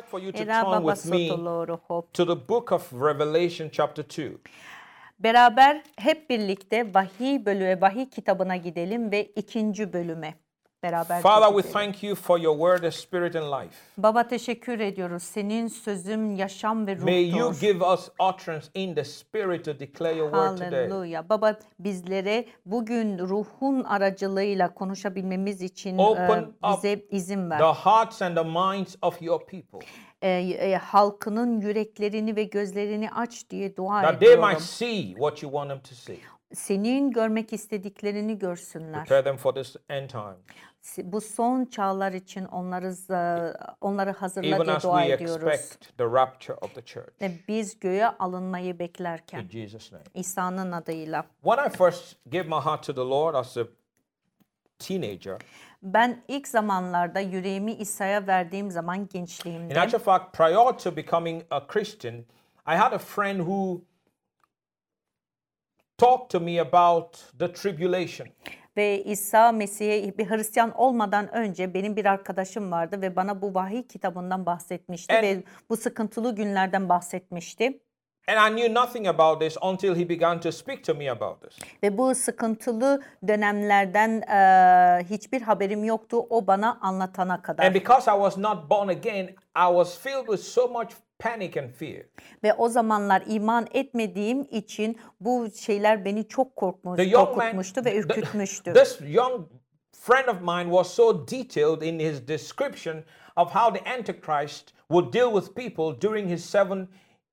like for you to turn with me to the book of Revelation, chapter 2. Beraber hep birlikte vahiy bölüğe, vahiy kitabına gidelim ve ikinci bölüme beraber Father, we thank you for your word, the spirit and life. Baba teşekkür ediyoruz. Senin sözün yaşam ve May you ruhtur. give us utterance in the spirit to declare your word today. Hallelujah. Baba bizlere bugün ruhun aracılığıyla konuşabilmemiz için e, Open up bize izin ver. The hearts and the minds of your people, E, e, halkının yüreklerini ve gözlerini aç diye dua that they ediyorum. might see what you want them to see. Senin görmek istediklerini görsünler. Prepare them for this end time. Bu son çağlar için onları onları hazırla Even diye as dua ediyoruz. expect the rapture of the church. Ve biz göğe alınmayı beklerken In. İsa'nın adıyla. When I first gave my heart to the Lord as a teenager, Ben ilk zamanlarda yüreğimi İsa'ya verdiğim zaman in gençliğimde actual fact, prior to becoming a Christian, I had a friend who talked to me about the tribulation. Ve İsa Mesih'e bir Hristiyan olmadan önce benim bir arkadaşım vardı ve bana bu vahiy kitabından bahsetmişti And- ve bu sıkıntılı günlerden bahsetmişti. And I knew nothing about this until he began to speak to me about this. Ve bu sıkıntılı dönemlerden eee, hiçbir haberim yoktu o bana anlatana kadar. And because I was not born again, I was filled with so much panic and fear. Ve o zamanlar iman etmediğim için bu şeyler beni çok korkmuş, young man, korkutmuştu ve the- ürkütmüştü. this young friend of mine was so detailed in his description of how the Antichrist would deal with people during his seven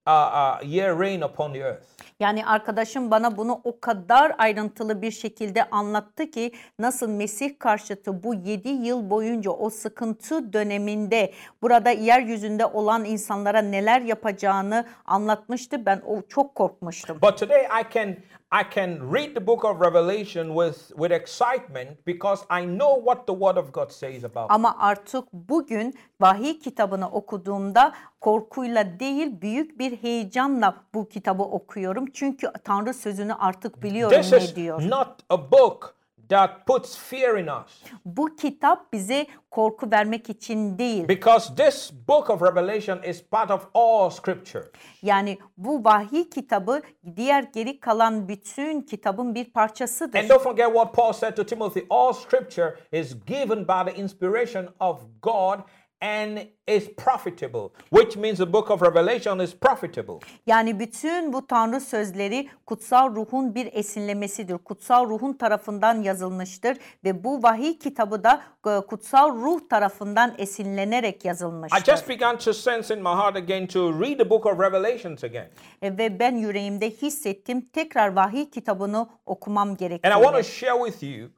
uh, uh, year reign upon the earth. Yani arkadaşım bana bunu o kadar ayrıntılı bir şekilde anlattı ki nasıl Mesih karşıtı bu 7 yıl boyunca o sıkıntı döneminde burada yeryüzünde olan insanlara neler yapacağını anlatmıştı. Ben o çok korkmuştum. But today I can I can read the book of Revelation with with excitement because I know what the word of God says about. Ama artık bugün vahiy kitabını okuduğumda korkuyla değil büyük bir heyecanla bu kitabı okuyorum. Çünkü Tanrı sözünü artık biliyorum This ne is diyor. not a book that puts fear in us. Bu kitap bize korku vermek için değil. Because this book of Revelation is part of all scripture. Yani bu vahiy kitabı diğer geri kalan bütün kitabın bir parçasıdır. And don't forget what Paul said to Timothy all scripture is given by the inspiration of God and is profitable, which means the book of Revelation is profitable. Yani bütün bu Tanrı sözleri kutsal ruhun bir esinlemesidir. Kutsal ruhun tarafından yazılmıştır ve bu vahiy kitabı da e, kutsal ruh tarafından esinlenerek I yazılmıştır. just began to sense in my heart again to read the book of Revelations again. E, Ve ben yüreğimde hissettim tekrar vahiy kitabını okumam And I want to gerektiğini. share with you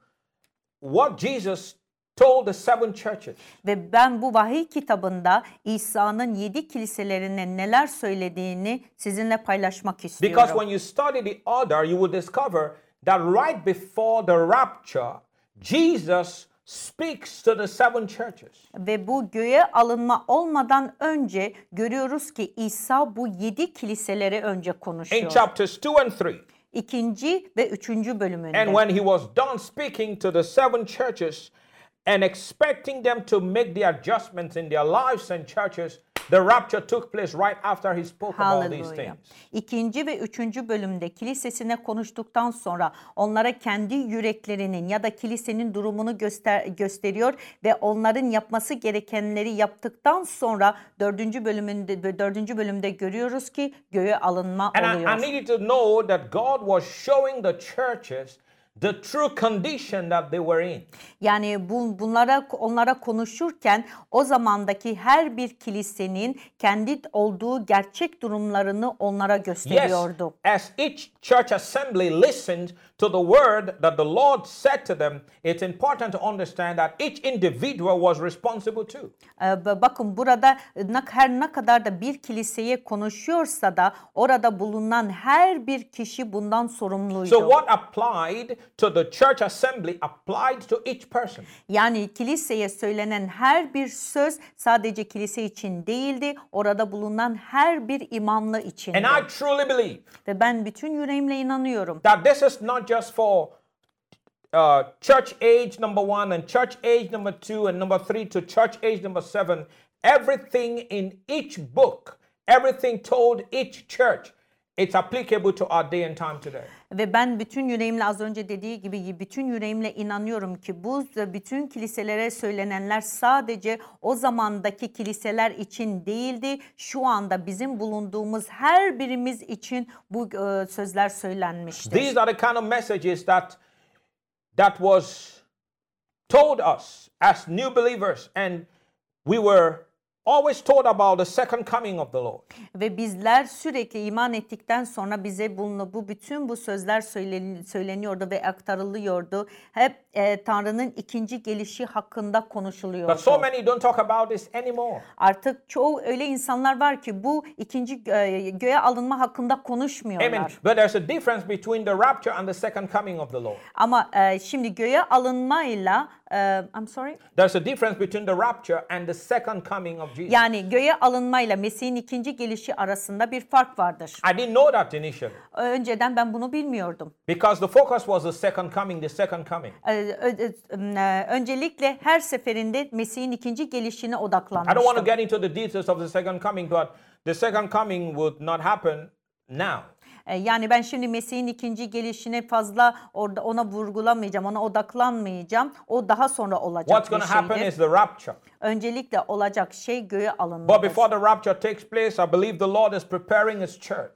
what Jesus told the seven churches. Ve ben bu vahiy kitabında İsa'nın yedi kiliselerine neler söylediğini sizinle paylaşmak istiyorum. Because when you study the order, you will discover that right before the rapture, Jesus speaks to the seven churches. Ve bu göğe alınma olmadan önce görüyoruz ki İsa bu yedi kiliselere önce In konuşuyor. chapters 2 and 3. İkinci ve üçüncü bölümünde. And when he was done speaking to the seven churches and expecting them to make the adjustments in their lives and churches, the rapture took place right after he spoke about these Hallelujah. things. İkinci ve üçüncü bölümde kilisesine konuştuktan sonra onlara kendi yüreklerinin ya da kilisenin durumunu göster gösteriyor ve onların yapması gerekenleri yaptıktan sonra dördüncü bölümünde dördüncü bölümde görüyoruz ki göğe alınma And I, oluyor. I need you to know that God was showing the churches the true condition that they were in. Yani bu, bunlara onlara konuşurken o zamandaki her bir kilisenin kendi olduğu gerçek durumlarını onlara Yes, gösteriyordu. as each church assembly listened to the word that the Lord said to them, it's important to understand that each individual was responsible too. Ee, ba- Bakın burada ne- her ne kadar da bir kiliseye konuşuyorsa da orada bulunan her bir kişi bundan sorumluydu. So what applied to the church assembly applied to each person. Yani kiliseye söylenen her bir söz sadece kilise için değildi. Orada bulunan her bir imamlı için. And I truly believe Ve ben bütün yüreğimle inanıyorum. that this is not just for uh, church age number one and church age number two and number three to church age number seven everything in each book, everything told each church, it's applicable to our day and time today. Ve ben bütün yüreğimle az önce dediği gibi bütün yüreğimle inanıyorum ki bu bütün kiliselere söylenenler sadece o zamandaki kiliseler için değildi. Şu anda bizim bulunduğumuz her birimiz için bu e, sözler söylenmiştir. These are the kind of messages that that was told us as new believers and we were always told about the second coming of the Lord. Ve bizler sürekli iman ettikten sonra bize bunu, bu bütün bu sözler söylen, söyleniyordu ve aktarılıyordu. Hep e, Tanrı'nın ikinci gelişi hakkında konuşuluyordu. But so many don't talk about this anymore. Artık çoğu öyle insanlar var ki bu ikinci e, göğe alınma hakkında konuşmuyorlar. Amen. But there's a difference between the rapture and the second coming of the Lord. Ama e, şimdi göğe alınmayla e, I'm sorry. There's a difference between the rapture and the second coming of Jesus. Yani göğe alınmayla Mesih'in ikinci gelişi arasında bir fark vardır. I didn't know that initially Önceden ben bunu bilmiyordum. because the focus was the second coming, the second coming. E, Öncelikle her seferinde Mesih'in ikinci gelişine I don't want to odaklanmıştım. get into the details of the second coming, but the second coming would not happen now. Ee, Yani ben şimdi Mesih'in ikinci gelişine fazla orada ona vurgulamayacağım, ona odaklanmayacağım. O daha sonra olacak What's bir going to happen şeydir. is the rapture. Öncelikle olacak şey göğe But alınmadır. before the rapture takes place, I believe the Lord is preparing His church.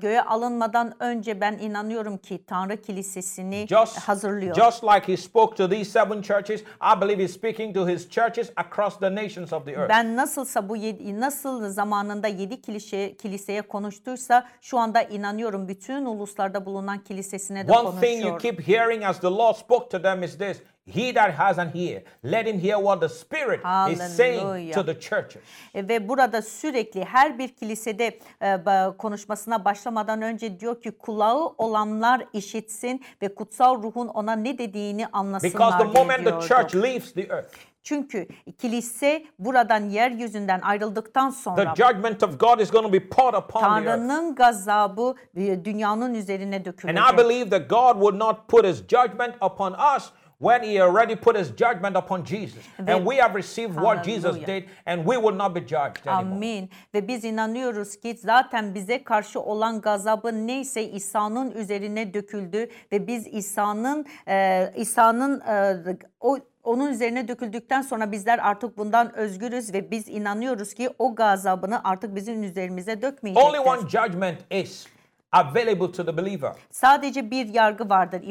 Göğe alınmadan önce ben inanıyorum ki Tanrı kilisesini Just, hazırlıyor. just like He spoke to these seven churches, I believe He's speaking to His churches across the nations of the earth. Ben nasılsa bu yedi, nasıl zamanında yedi kilise, kiliseye konuştuysa şu anda inanıyorum bütün uluslarda bulunan kilisesine de One thing you konuşuyor. keep hearing as the Lord spoke to them is this He that has an ear, let him hear what the Spirit is saying Hallelujah. to the churches. E, Ve burada sürekli her bir kilisede e, konuşmasına başlamadan önce diyor ki kulağı olanlar işitsin ve kutsal ruhun ona ne dediğini Because the anlasınlar moment the diyordu. church leaves the earth, Çünkü kilise buradan yeryüzünden ayrıldıktan the sonra judgment of God is going to be poured upon the. Tanrı'nın gazabı e, dünyanın üzerine And dökülecek. I believe that God would not put his judgment upon us when he already put his judgment upon Jesus. And we have received what Jesus Hallelujah. did, and we will not be judged anymore. Amin. Ve biz inanıyoruz ki zaten bize karşı olan gazabı neyse İsa'nın üzerine döküldü ve biz İsa'nın e, İsa'nın e, o onun üzerine döküldükten sonra bizler artık bundan özgürüz ve biz inanıyoruz ki o gazabını artık bizim üzerimize Only dökmeyecektir. one judgment is available to the believer, Sadece bir yargı vardır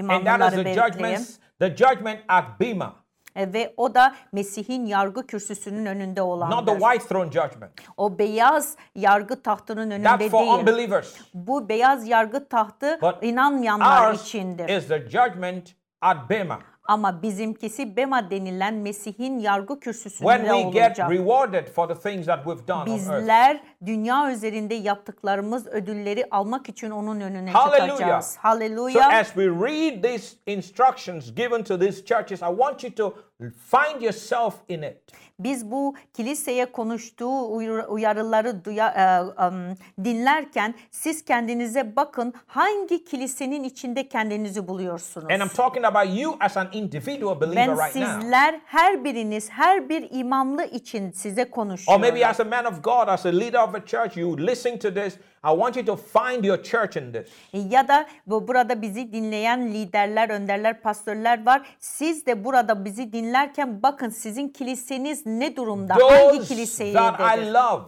the bekleyen the judgment at Bema, E, ve o da Mesih'in yargı kürsüsünün önünde not the olandır. white throne judgment. O beyaz yargı tahtının önünde That's for değil. unbelievers. Bu beyaz yargı tahtı But inanmayanlar içindir. is the judgment at Bema. Ama bizimkisi Bema denilen Mesih'in yargı When kürsüsünde we get olacak. rewarded for the things that we've done on earth. Dünya üzerinde yaptıklarımız ödülleri almak için onun önüne Hallelujah. çıkacağız. So Haleluya. as we read these instructions given to these churches, I want you to find yourself in it. Biz bu kiliseye konuştuğu uyar- uyarıları duya, em, dinlerken siz kendinize bakın hangi kilisenin içinde kendinizi buluyorsunuz. And I'm talking about you as an individual believer Ben right now. sizler her biriniz her bir imamlı için size Or konuşuyorum. maybe as a man of God, as a leader of a church, you listen to this. I want you to find your church in this. Ya da bu burada bizi dinleyen liderler, önderler, pastörler var. Siz de burada bizi dinlerken bakın sizin kiliseniz ne durumda? Hangi Those kiliseye that I love,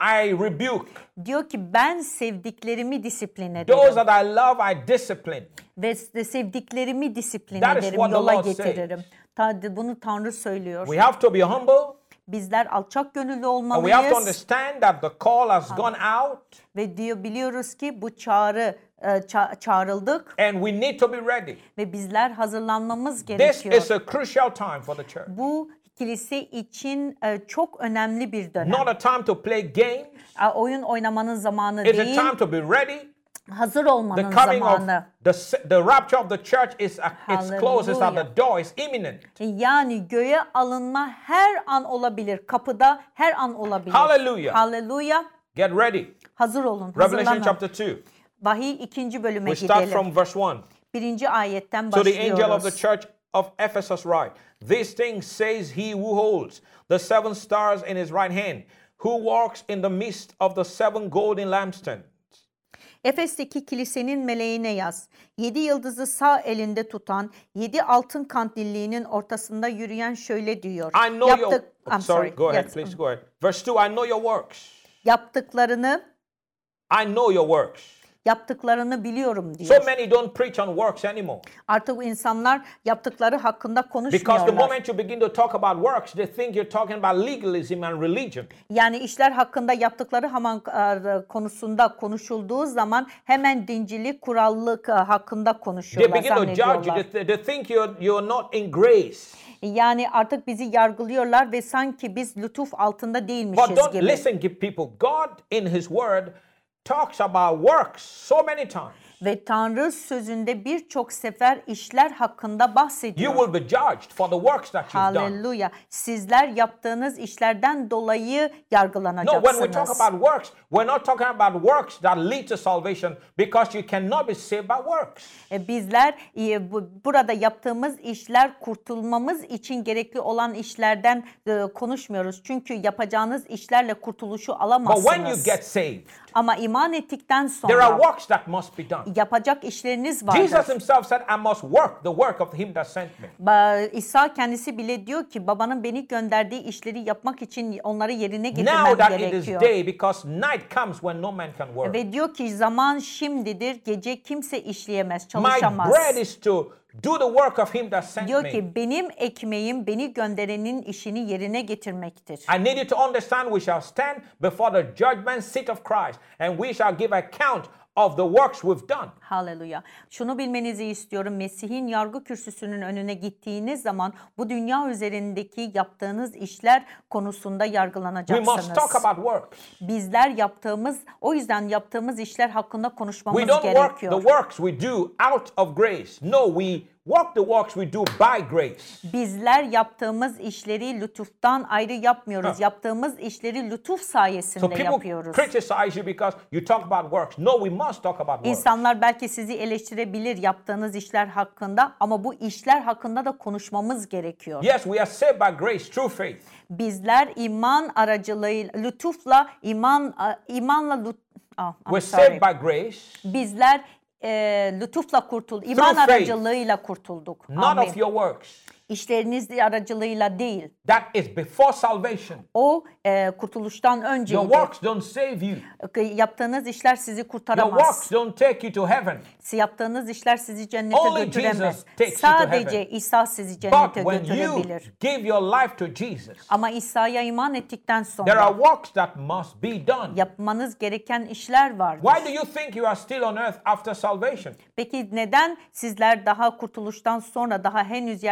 I rebuke. Diyor ki ben sevdiklerimi disiplin Those ederim that I love, I discipline. ve sevdiklerimi disiplin That ederim, yola Lord getiririm. Ta- bunu Tanrı söylüyor. We have to be humble. Bizler alçak gönüllü And we have to olmalıyız understand that the call has gone out ve diyor biliyoruz ki bu çağrı e, ça- çağrıldık and we need to be ready. ve bizler hazırlanmamız This gerekiyor. is a crucial time for the church. Bu kilise için e, çok önemli bir dönem. Not a time to play games. E, Oyun oynamanın zamanı It's a değil, time to be ready. Hazır The olmanın coming of zamanı. the, s- the rapture of the church is it's close, it's at Hallelujah. the door, it's imminent. Yani göğe alınma her an olabilir. Kapıda her an olabilir. Hallelujah. Hallelujah. Get ready. Hazır olun. Revelation chapter 2. Vahiy ikinci bölüme We start gidelim. from verse 1. Birinci ayetten To the angel of the başlıyoruz. church of Ephesus write, These things says he who holds the seven stars in his right hand, who walks in the midst of the seven golden lampstands. Efes'teki kilisenin meleğine yaz. Yedi yıldızı sağ elinde tutan, yedi altın kandilliğinin ortasında yürüyen şöyle diyor. I know your. Yaptık- Oh, I'm sorry, go ahead, Yes. please go ahead. Verse 2 I know your works. Yaptıklarını, I know your works. Yaptıklarını biliyorum diyor. So many don't preach on works anymore. Artık insanlar yaptıkları hakkında Because the konuşmuyorlar. moment you begin to talk about works, they think you're talking about legalism and religion. Yani işler hakkında yaptıkları hemen e, konusunda konuşulduğu zaman hemen dincilik, kurallık e, hakkında They konuşuyorlar, begin to judge you. They, they think you're, you're not in grace. Yani artık bizi yargılıyorlar ve sanki biz lütuf altında But değilmişiz don't gibi. listen, people. God in His Word talks about works so many times. Ve Tanrı sözünde birçok sefer işler hakkında bahsediyor. You will be judged for the works that you've done. Haleluya. Sizler yaptığınız işlerden dolayı No, when yargılanacaksınız. we talk about works, we're not talking about works that lead to salvation because you cannot be saved by works. E, Bizler e, bu- burada yaptığımız işler kurtulmamız için gerekli olan işlerden e, konuşmuyoruz. Çünkü yapacağınız işlerle kurtuluşu But when you alamazsınız. get saved, Ama iman ettikten there are sonra works that must be done. Yapacak işleriniz Jesus vardır. himself said, I must work the work of him that sent me. Ba- İsa kendisi bile diyor ki babanın beni gönderdiği işleri yapmak için onları yerine Now getirmem that it is gerekiyor. day, because night comes when no man can work. Ve diyor ki zaman şimdidir, gece kimse işleyemez, My çalışamaz. bread is to do the work of him that sent Diyor me. ki benim ekmeğim beni gönderenin işini yerine getirmektir. I need you to understand we shall stand before the judgment seat of Christ and we shall give account of the works we've done. Haleluya. Şunu bilmenizi istiyorum. Mesih'in yargı kürsüsünün önüne gittiğiniz zaman bu dünya üzerindeki yaptığınız işler konusunda We yargılanacaksınız. must talk about works. Bizler yaptığımız, o yüzden yaptığımız işler hakkında konuşmamız We don't work the gerekiyor. works we do out of grace. No, we work the works we do by grace. Bizler yaptığımız işleri lütuftan ayrı yapmıyoruz. Yaptığımız işleri lütuf So sayesinde people yapıyoruz. criticize you because you talk about works. No, we must talk about works. İnsanlar belki sizi eleştirebilir yaptığınız işler hakkında ama bu işler hakkında da konuşmamız gerekiyor. Yes, we are saved by grace through faith. Bizler iman aracılığıyla, lütufla, iman imanla lüt, Ah, We're sorry. saved by grace, Bizler e, lütufla kurtul, iman faith. aracılığıyla kurtulduk. not Amin. of your works. İşleriniz aracılığıyla değil. That is before salvation. O e, kurtuluştan Your önceydi. works don't save you. Yaptığınız işler sizi Your kurtaramaz. works don't take you to heaven. Yaptığınız işler sizi cennete Only götüremez. Jesus takes you to Sadece heaven. İsa sizi But cennete when you götürebilir. give your life to Jesus, Ama İsa'ya iman ettikten there are sonra works that must be done. yapmanız gereken işler vardır. Why do you think you are still on earth after salvation? Peki neden sizler daha kurtuluştan sonra daha henüz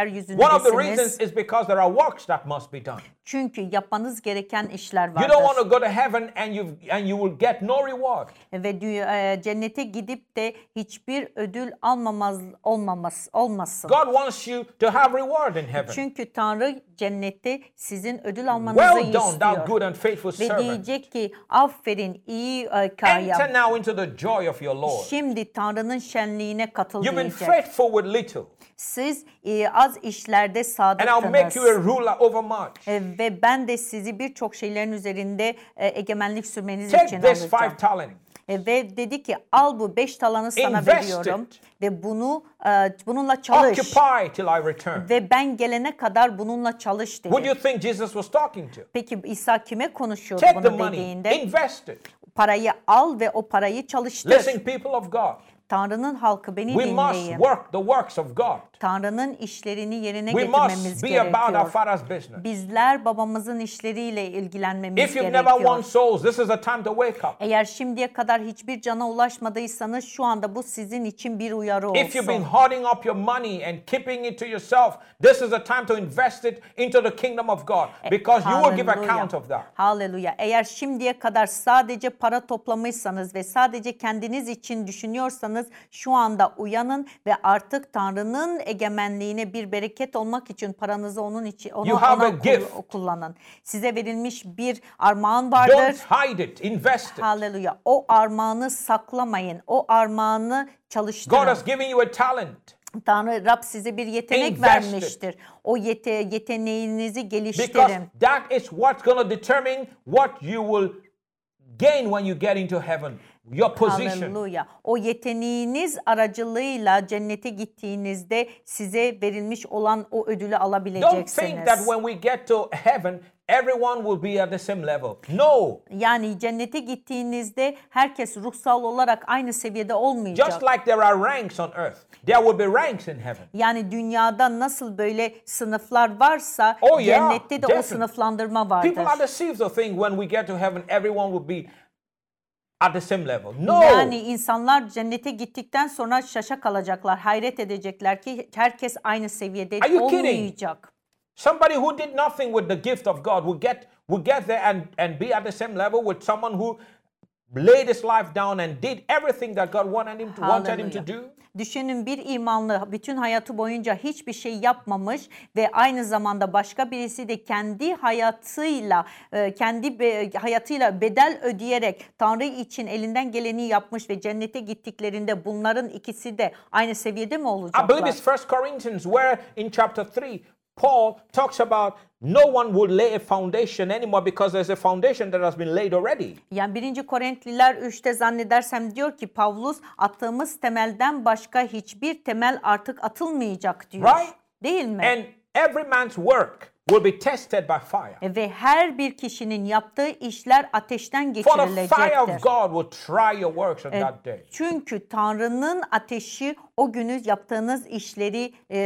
One of the reasons is because there are works that must be done. Çünkü yapmanız gereken işler You don't want vardır. to go to heaven and you and you will get no reward. Ve e, cennete gidip de hiçbir ödül almamaz olmaması olmasın. God wants you to have reward in heaven. Çünkü Tanrı cennette sizin ödül almanızı Well done, thou good and faithful Ve servant. diyecek ki aferin iyi e, kaya. Enter now into the joy of your Lord. Şimdi Tanrı'nın şenliğine katıl You've been faithful with little, Siz e, az işlerde and I'll make you a sadıktınız. ruler over much. E, ve ben de sizi birçok şeylerin üzerinde e, egemenlik sürmeniz Take için this alacağım. five talent. E, ve dedi ki al bu beş talanı sana Invest veriyorum it. ve bunu e, bununla çalış. Occupy till I return. Ve ben gelene kadar bununla çalış dedi. Do you think Jesus was talking to? Peki İsa kime konuşuyordu Take the bunu money, dediğinde? invest it. Parayı al ve o parayı çalıştır. Listen, people of God, Tanrı'nın halkı beni we must dinleyin. work the works of God. Tanrı'nın işlerini yerine We getirmemiz must be about our gerekiyor. Father's business. Bizler babamızın işleriyle ilgilenmemiz If you've never won gerekiyor. souls, this is the time to wake up. Eğer şimdiye kadar hiçbir cana ulaşmadıysanız şu anda bu sizin için bir uyarı If you've been olsun. hoarding up your money and keeping it to yourself, this is the time to invest it into the kingdom of God because you will give Hallelujah. account of that. Hallelujah. Eğer şimdiye kadar sadece para toplamışsanız ve sadece kendiniz için düşünüyorsanız şu anda uyanın ve artık Tanrı'nın egemenliğine bir bereket olmak için paranızı onun için You have ona a gift. kullanın. Size verilmiş bir armağan vardır. Don't hide it, invest it. Hallelujah. O armağanı saklamayın. O armağanı God çalıştırın. has given you a talent. Tanrı Rab size bir yetenek Invest it. vermiştir. O yete yeteneğinizi Because geliştirin. that is what's going to determine what you will gain when you get into heaven. Your position. Haleluya. O yeteneğiniz aracılığıyla cennete gittiğinizde size verilmiş olan o ödülü Don't think that alabileceksiniz. when we get to heaven, everyone will be at the same level. No. Yani cennete gittiğinizde herkes ruhsal olarak aynı seviyede olmayacak. Just like there are ranks on earth, there will be ranks in heaven. Yani dünyada nasıl böyle sınıflar varsa Oh, yeah, cennette de o definitely. sınıflandırma vardır. People are deceived to think when we get to heaven, everyone will be at the same level. No. Yani insanlar cennete gittikten sonra şaşa kalacaklar, hayret edecekler ki herkes aynı seviyede Are you kidding? olmayacak. Somebody who did nothing with the gift of God will get will get there and, and be at the same level with someone who laid his life down and did everything that God wanted him to wanted him to do. Düşünün bir imanlı bütün hayatı boyunca hiçbir şey yapmamış ve aynı zamanda başka birisi de kendi hayatıyla e, kendi hayatıyla bedel ödeyerek Tanrı için elinden geleni yapmış ve cennete gittiklerinde bunların ikisi de aynı seviyede mi I believe olacaklar? it's First Corinthians where in chapter 3 Paul talks about no one will lay a foundation anymore because there's a foundation that has been laid already. Yani 1. Korintliler 3'te zannedersem diyor ki Pavlus attığımız temelden başka hiçbir temel artık atılmayacak diyor. Right. Değil mi? And every man's work will be tested by fire. Ve her bir kişinin yaptığı işler ateşten For the fire geçirilecektir. of God will try your works on that day. Çünkü Tanrı'nın ateşi o günü yaptığınız işleri e,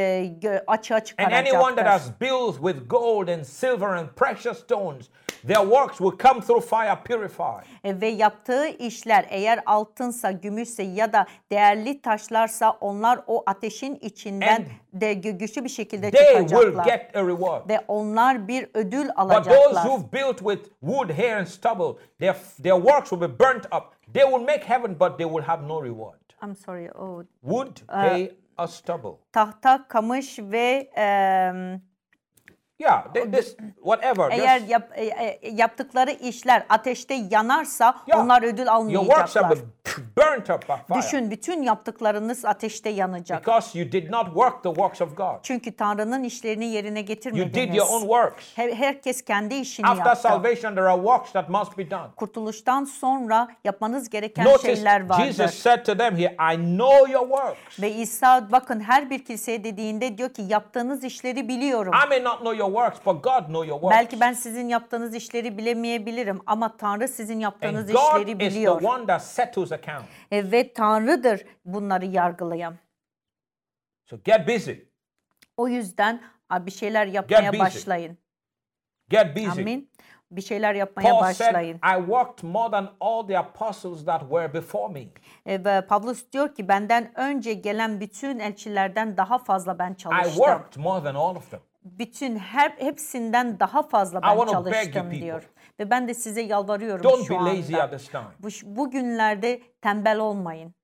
gö- açığa And anyone that çıkaracaktır. has built with gold and silver and precious stones, their works will come through fire purified. E, Ve yaptığı işler eğer altınsa, gümüşse ya da değerli taşlarsa onlar o ateşin içinden And de gü- güçlü bir şekilde They will çıkacaklar. get a reward. Ve onlar bir ödül But those alacaklar. who've built with wood, hair, and stubble, their, their works will be burnt up. They will make heaven, but they will have no reward. I'm sorry. Oh, Wood, hay, or stubble. tahta, kamış ve em, Yeah, this, whatever. eğer just- yap- e- e- yaptıkları işler ateşte yanarsa Yeah. onlar ödül your works have almayacaklar. burnt up by fire. Düşün bütün yaptıklarınız ateşte yanacak. Because you did not work the works of God. Çünkü Tanrı'nın işlerini yerine You getirmediniz. did your own works. Her- herkes kendi işini After yaptı. salvation, there are works that must be done. Kurtuluştan sonra yapmanız gereken Notice şeyler vardır. Jesus said to them here, I know your works. Ve İsa bakın her bir kiliseye dediğinde diyor ki yaptığınız işleri biliyorum. I may not know your works, but God know your works. Belki ben sizin yaptığınız işleri bilemeyebilirim ama Tanrı sizin yaptığınız And God işleri is the biliyor. one that settles account. E, Ve Tanrı'dır bunları yargılayan. So get busy. O yüzden bir şeyler yapmaya busy. başlayın. Get busy. Amin. Bir şeyler yapmaya Paul said, başlayın. I worked more than all the apostles that were before me. E, Ve Pavlus diyor ki benden önce gelen bütün elçilerden daha fazla ben I çalıştım. worked more than all of them. Bütün her hepsinden daha fazla ben çalıştım diyor. Ve ben de size yalvarıyorum Don't şu anda. Bu, bu günlerde tembel olmayın.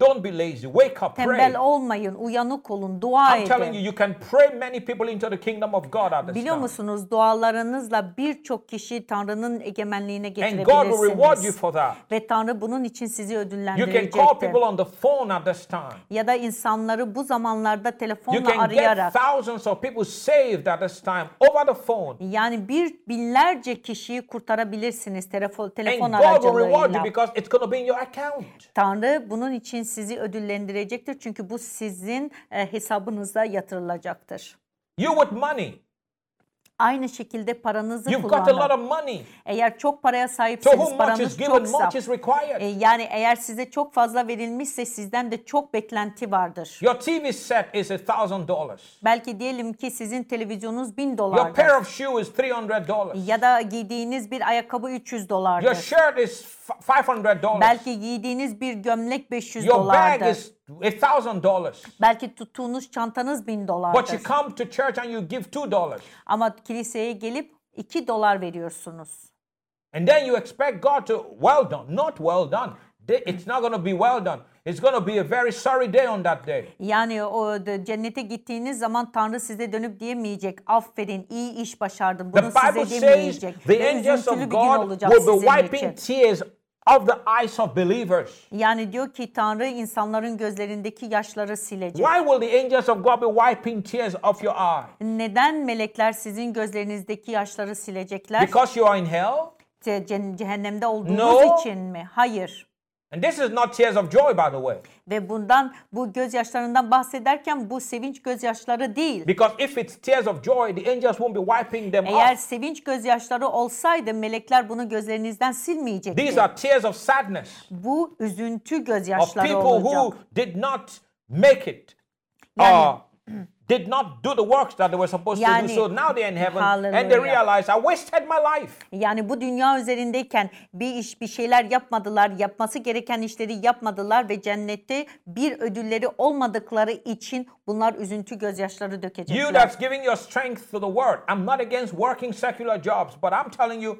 Don't be lazy. Wake up, pray. Tembel olmayın, uyanık olun, dua I'm telling edin. you, you can pray many people into the kingdom of God at this Biliyor time. musunuz dualarınızla birçok kişi Tanrı'nın egemenliğine And God will reward you getirebilirsiniz. for that. Ve Tanrı bunun için sizi You can call ödüllendirecektir. people on the phone at this time. Ya da insanları bu zamanlarda You telefonla can get arayarak thousands of people saved at this time over the phone. yani bir binlerce kişiyi kurtarabilirsiniz telefon, telefon And God will reward you aracılığıyla. because it's going to be in your account. Tanrı bunun için sizi ödüllendirecektir. Çünkü bu sizin e, hesabınıza yatırılacaktır. You with money. Aynı şekilde paranızı You've got a lot kullanın. of money. Eğer çok paraya sahipseniz, whom much paranız is given, çoksa, much is required. e, yani eğer size çok fazla verilmişse sizden de çok beklenti vardır. Your TV set is a thousand dollars. Belki diyelim ki sizin televizyonunuz 1000 Your dolardır. pair of shoe is three hundred dollars. Ya da giydiğiniz bir ayakkabı 300 Your dolardır. shirt is five hundred dollars. Belki giydiğiniz bir gömlek 500 Your bag dolardır. is a thousand dollars. Belki tuttuğunuz çantanız 1000 But dolardır. you come to church and you give two dollars. Ama kiliseye gelip 2 dolar veriyorsunuz. And then you expect God to, well done. Not well done. It's not going to be well done. It's going to be a very sorry day on that day. Yani o cennete gittiğiniz zaman Tanrı size dönüp diyemeyecek. Aferin, iyi iş başardın. The Bunu Bible size says demeyecek. the angels of God will be wiping tears of the eyes of believers. Yani diyor ki Tanrı insanların gözlerindeki yaşları silecek. Why will the angels of God be wiping tears off your eye? Neden melekler sizin gözlerinizdeki yaşları silecekler? Because you are in hell? Ce- ce- cehennemde olduğunuz No. için mi? Hayır. And this is not tears of joy, by the way. Ve bundan bu gözyaşlarından bahsederken bu sevinç gözyaşları değil. Because if it's tears of joy, the angels won't be wiping them Eğer off. sevinç gözyaşları olsaydı melekler bunu gözlerinizden silmeyecekti. These are tears of sadness Bu üzüntü of gözyaşları people who olacak. did not make it. Yani- uh, did not do the works that they were supposed to do. Yani- So now they're in heaven and they Hallelujah. realize I wasted my life. Yani bu dünya üzerindeyken bir iş bir şeyler yapmadılar, yapması gereken işleri yapmadılar ve cennette bir ödülleri olmadıkları için bunlar üzüntü gözyaşları You dökecekler. that's giving your strength to the word. I'm not against working secular jobs, but I'm telling you,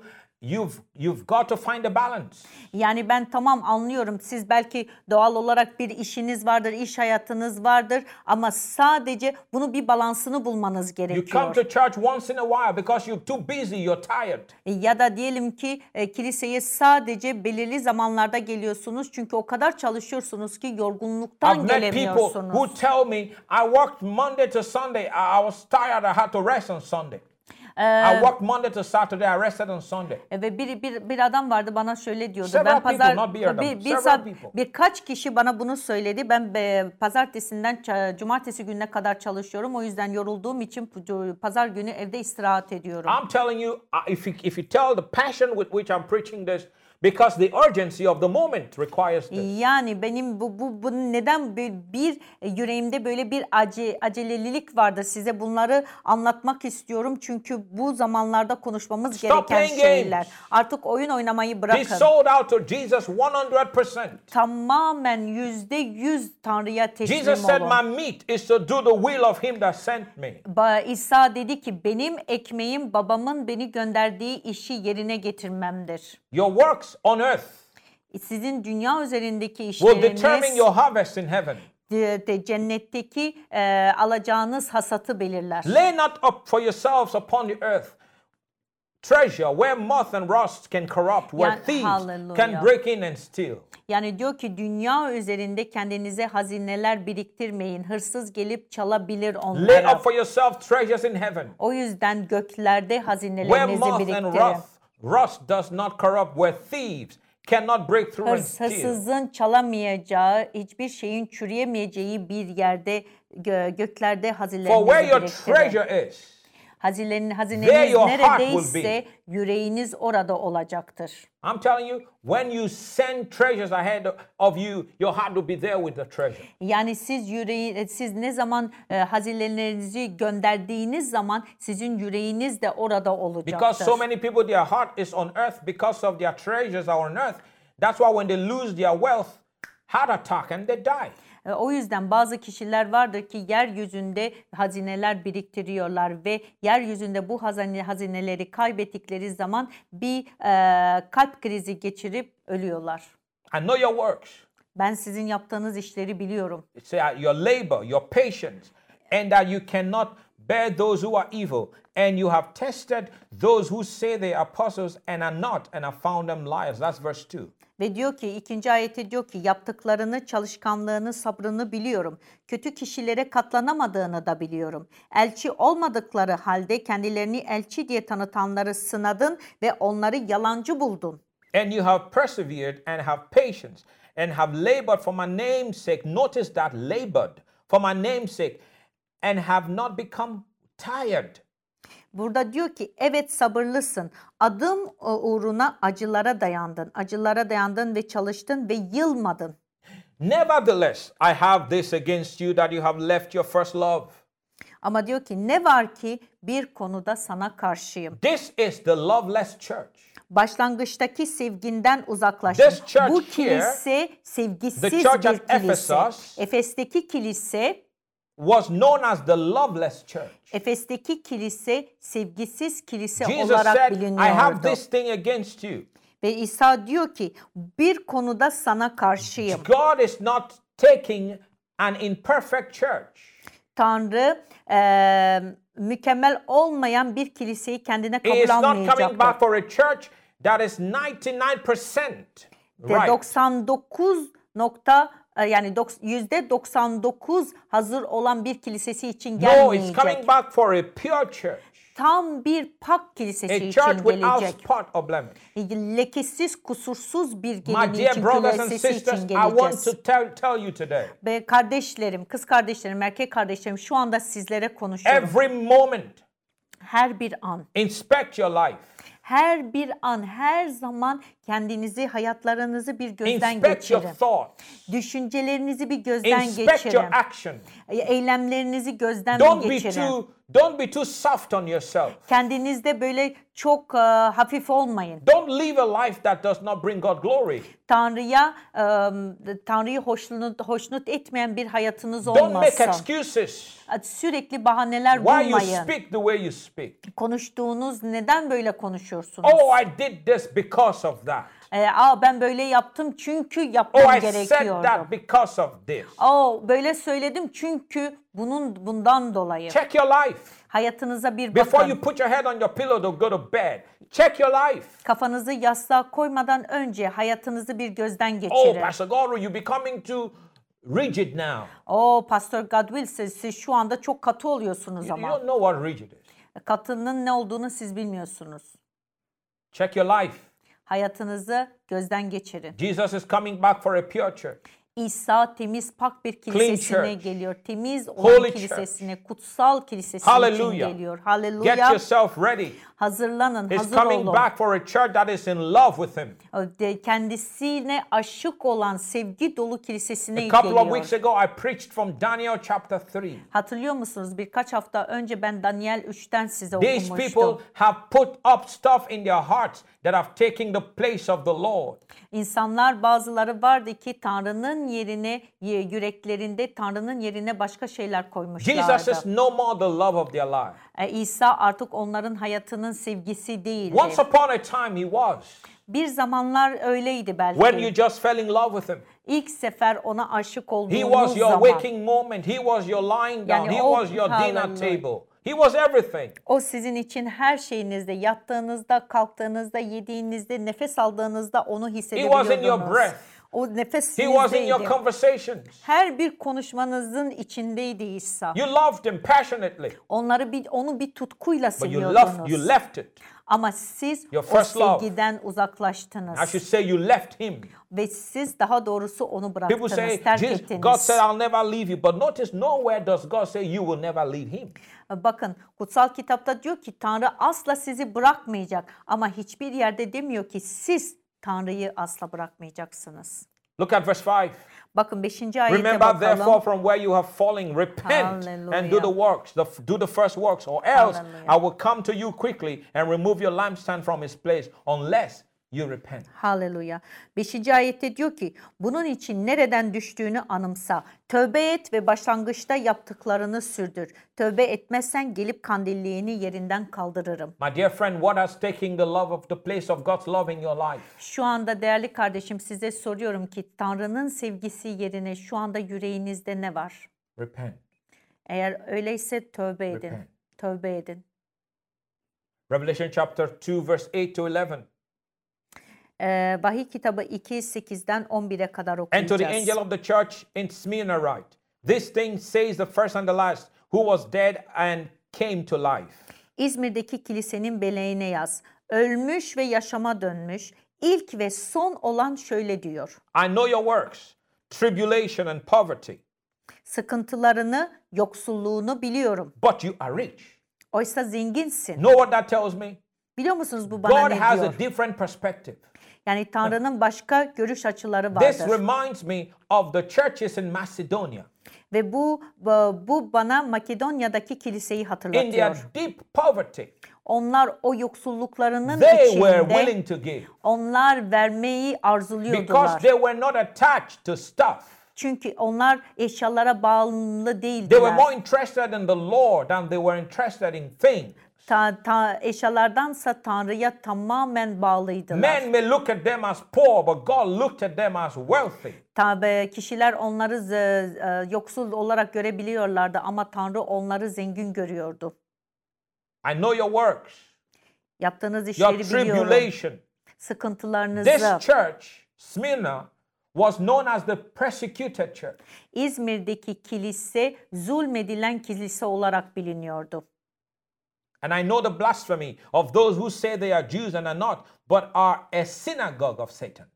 you've you've got to find a balance. Yani ben tamam anlıyorum. Siz belki doğal olarak bir işiniz vardır, iş hayatınız vardır ama sadece bunu bir balansını bulmanız You come gerekiyor. to church once in a while because you're too busy, you're tired. Ya da diyelim ki e, kiliseye sadece belirli zamanlarda geliyorsunuz çünkü o kadar çalışıyorsunuz ki yorgunluktan I've met people gelemiyorsunuz. who tell me I worked Monday to Sunday. I, I was tired. I had to rest on Sunday. I worked Monday to Saturday. I rested on Sunday. E, Ve bir, bir, bir adam vardı bana şöyle diyordu. Several ben people, pazar not bir adam, bir, bir people. birkaç kişi bana bunu söyledi. Ben e, pazartesinden cumartesi gününe kadar çalışıyorum. O yüzden yorulduğum için pazar günü evde istirahat ediyorum. I'm telling you, if you, if you tell the passion with which I'm preaching this, because the urgency of the moment requires this. Yani benim bu, bu, bu neden bir, bir e, yüreğimde böyle bir ace, acelelilik vardır. Size bunları anlatmak istiyorum. Çünkü bu zamanlarda konuşmamız Stop gereken playing şeyler. games. Artık oyun oynamayı bırakın. sold out to Jesus 100%. Tamamen yüzde yüz Tanrı'ya teslim Jesus said, olun. My meat is to do the will of him that sent me. Ba- İsa dedi ki benim ekmeğim babamın beni gönderdiği işi yerine getirmemdir. Your works on earth Sizin dünya üzerindeki will determine işleriniz your harvest in heaven. de, de cennetteki e, alacağınız hasatı belirler. Lay not up for yourselves upon the earth treasure where moth and rust can corrupt, where Yani- thieves Hallelujah. can break in and steal. Yani diyor ki dünya üzerinde kendinize hazineler biriktirmeyin. Hırsız gelip çalabilir Lay onlara. up for yourself treasures in heaven O yüzden göklerde where hazinelerinizi moth and biriktirin. rust, rust does not corrupt, where thieves cannot break through and Hırs, steal. hırsızın çalamayacağı, hiçbir şeyin çürüyemeyeceği bir yerde gö- göklerde For where your treasure is, Hazinenin, hazineniz neredeyse yüreğiniz orada olacaktır. I'm telling you, when you send treasures ahead of you, your heart will be there with the treasure. Yani siz yüreği siz ne zaman e, hazinelerinizi gönderdiğiniz zaman sizin yüreğiniz de orada olacaktır. Because so many people, their heart is on earth because of their treasures are on earth. That's why when they lose their wealth, heart attack and they die. E, O yüzden bazı kişiler vardır ki yeryüzünde hazineler biriktiriyorlar ve yeryüzünde bu hazine, hazineleri kaybettikleri zaman bir e, kalp krizi geçirip ölüyorlar. I know your works. Ben sizin yaptığınız işleri biliyorum. It's uh, your labor, your patience, and that you cannot bear those who are evil. And you have tested those who say they are apostles and are not, and have found them liars. That's verse 2. Ve diyor ki ikinci ayette diyor ki yaptıklarını, çalışkanlığını, sabrını biliyorum. Kötü kişilere katlanamadığını da biliyorum. Elçi olmadıkları halde kendilerini elçi diye tanıtanları sınadın ve onları yalancı buldun. And you have persevered and have patience and have labored for my name's sake. Notice that labored for my name's sake and have not become tired. Burada diyor ki evet sabırlısın. Adım e, uğruna acılara dayandın. Acılara dayandın ve çalıştın ve yılmadın. Nevertheless, I have this against you that you have left your first love. Ama diyor ki ne var ki bir konuda sana karşıyım. This is the loveless church. Başlangıçtaki sevginden uzaklaştın. This church Bu here, kilise sevgisiz the church bir kilise. Ephesus, Efes'teki kilise Was known as the loveless church. Efes'teki kilise sevgisiz kilise Jesus olarak said, I have biliniyordu. this thing against you. Ve İsa diyor ki bir konuda sana karşıyım. God is not taking an imperfect church Tanrı eee, mükemmel olmayan bir kiliseyi kendine He is kabul not coming back almayacaktır. for a church that is 99%. Ve Right. 99 nokta e, yani dok- yüzde 99 hazır olan bir kilisesi için No, it's gelmeyecek. coming back for a pure church. Tam bir pak kilisesi A için church gelecek. spot or blemish. Lekesiz, kusursuz bir My gelin dear için kilisesi sisters, için I want geleceğiz. to tell, tell you today Ve kardeşlerim, kız kardeşlerim, erkek kardeşlerim şu anda sizlere konuşuyorum. every moment, Her bir an, inspect your life, her bir an, her zaman kendinizi, hayatlarınızı bir gözden inspect your geçirin. Düşüncelerinizi bir gözden inspect your geçirin. action. Eylemlerinizi gözden Don't bir be geçirin. too don't be too soft on yourself. Kendinizde böyle çok e, hafif olmayın. Don't live a life that does not bring God glory. Tanrı'ya e, Tanrı'yı hoşnut hoşnut etmeyen bir hayatınız Don't make olmasın. excuses Sürekli bahaneler why you bulmayın. speak the way you speak. Konuştuğunuz neden böyle konuşuyorsunuz? Oh, I did this because of that. E, Aa ben böyle yaptım çünkü yapmam Oh, I said gerekiyordu. that because of this. Oo böyle söyledim çünkü bunun bundan dolayı. Check your life. Hayatınıza bir Before bakın. you put your head on your pillow to go to bed, check your life. Kafanızı yastığa koymadan önce hayatınızı bir gözden Oh, geçirin. Pastor Goro, you're becoming too rigid now. Oo Pastor Godwill siz, siz şu anda çok katı oluyorsunuz You ama. don't know what rigid is. Katının ne olduğunu siz bilmiyorsunuz. Check your life. Hayatınızı gözden geçirin. Jesus is coming back for a pure church. İsa temiz pak bir kilisesine geliyor. Temiz olan Holy kilisesine, kutsal kilisesine Hallelujah. için geliyor. Get Halleluya. yourself ready. Hazırlanın, He's hazır coming olun. back for a church that is in love with him. Kendisine aşık olan sevgi dolu kilisesine A couple of geliyor. weeks ago, I preached from Daniel chapter 3. Hatırlıyor musunuz? Birkaç hafta önce ben Daniel 3'ten size These okumuştum. people have put up stuff in their hearts that have taken the place of the Lord. İnsanlar bazıları vardı ki Tanrı'nın yerine yüreklerinde Tanrı'nın yerine başka şeyler Jesus koymuşlardı. is no more the love of their life. E, İsa artık onların hayatının sevgisi değildi. Once upon a time, he was. Bir zamanlar öyleydi belki. When you just fell in love with him. İlk sefer ona aşık He olduğunuz was your zaman. waking moment. He was your lying down. Yani He was your dinner table. He was everything. O sizin için her şeyinizde, yattığınızda, kalktığınızda, yediğinizde, nefes aldığınızda onu was in your hissedebiliyordunuz. breath. O nefes He was in your conversations. Her bir konuşmanızın içindeydi İsa. You loved him passionately, Onları bir onu bir tutkuyla but you seviyordunuz. left. You left it. Ama siz Your o first love. sevgiden uzaklaştınız. I should say you left him. Ve siz daha doğrusu onu People bıraktınız, say, terk "Jesus- ettiniz. God said, I'll never leave you. But notice, nowhere does God say you will never leave him. Bakın kutsal kitapta diyor ki Tanrı asla sizi bırakmayacak. Ama hiçbir yerde demiyor ki siz Tanrı'yı asla bırakmayacaksınız. Look at verse 5. Bakın 5. ayete Remember therefore from where you have fallen, repent and do the works, the, do the first works, or else Hallelujah. I will come to you quickly and remove your lampstand from its place unless you repent. Haleluya. 5. ayette diyor ki bunun için nereden düştüğünü anımsa. Tövbe et ve başlangıçta yaptıklarını sürdür. Tövbe etmezsen gelip kandilliğini yerinden kaldırırım. My dear friend, what has taken the love of the place of God's love in your life? Şu anda değerli kardeşim size soruyorum ki Tanrı'nın sevgisi yerine şu anda yüreğinizde ne var? Repent. Eğer öyleyse tövbe edin. Repent. Tövbe edin. Revelation chapter 2, verse 8 to 11. Ee, Vahiy kitabı 2, 8'den 11'e kadar And to the okuyacağız. angel of the church in Smyrna write, This thing says the first and the last, who was dead and came to life. İzmir'deki kilisenin beleğine yaz. Ölmüş ve yaşama dönmüş. İlk ve son olan şöyle diyor. I know your works, tribulation and poverty, Sıkıntılarını, yoksulluğunu biliyorum. but you are rich. Oysa zenginsin. Know what that tells me? Biliyor musunuz bu bana God ne has diyor? a different perspective. Yani Tanrı'nın başka görüş açıları This vardır. reminds me of the churches in Macedonia. Ve bu bu bana Makedonya'daki kiliseyi In their hatırlatıyor. deep poverty, Onlar o yoksulluklarının they were içinde willing to give onlar vermeyi because arzuluyordular. they were not attached to stuff. Çünkü onlar eşyalara bağımlı They were değildiler. more interested in the Lord than they were interested in things. Ta, ta, eşyalardansa Tanrı'ya tamamen bağlıydılar. Men may look at them as poor, but God looked at them as wealthy. Tabi kişiler onları e, yoksul olarak görebiliyorlardı ama Tanrı onları zengin görüyordu. I know your works, Yaptığınız your işleri biliyorum. tribulation. Sıkıntılarınızı. This church Smyrna was known as the persecuted church. İzmir'deki kilise zulmedilen kilise olarak biliniyordu. And I know the blasphemy of those who say they are Jews and are not, but are a synagogue of Satan.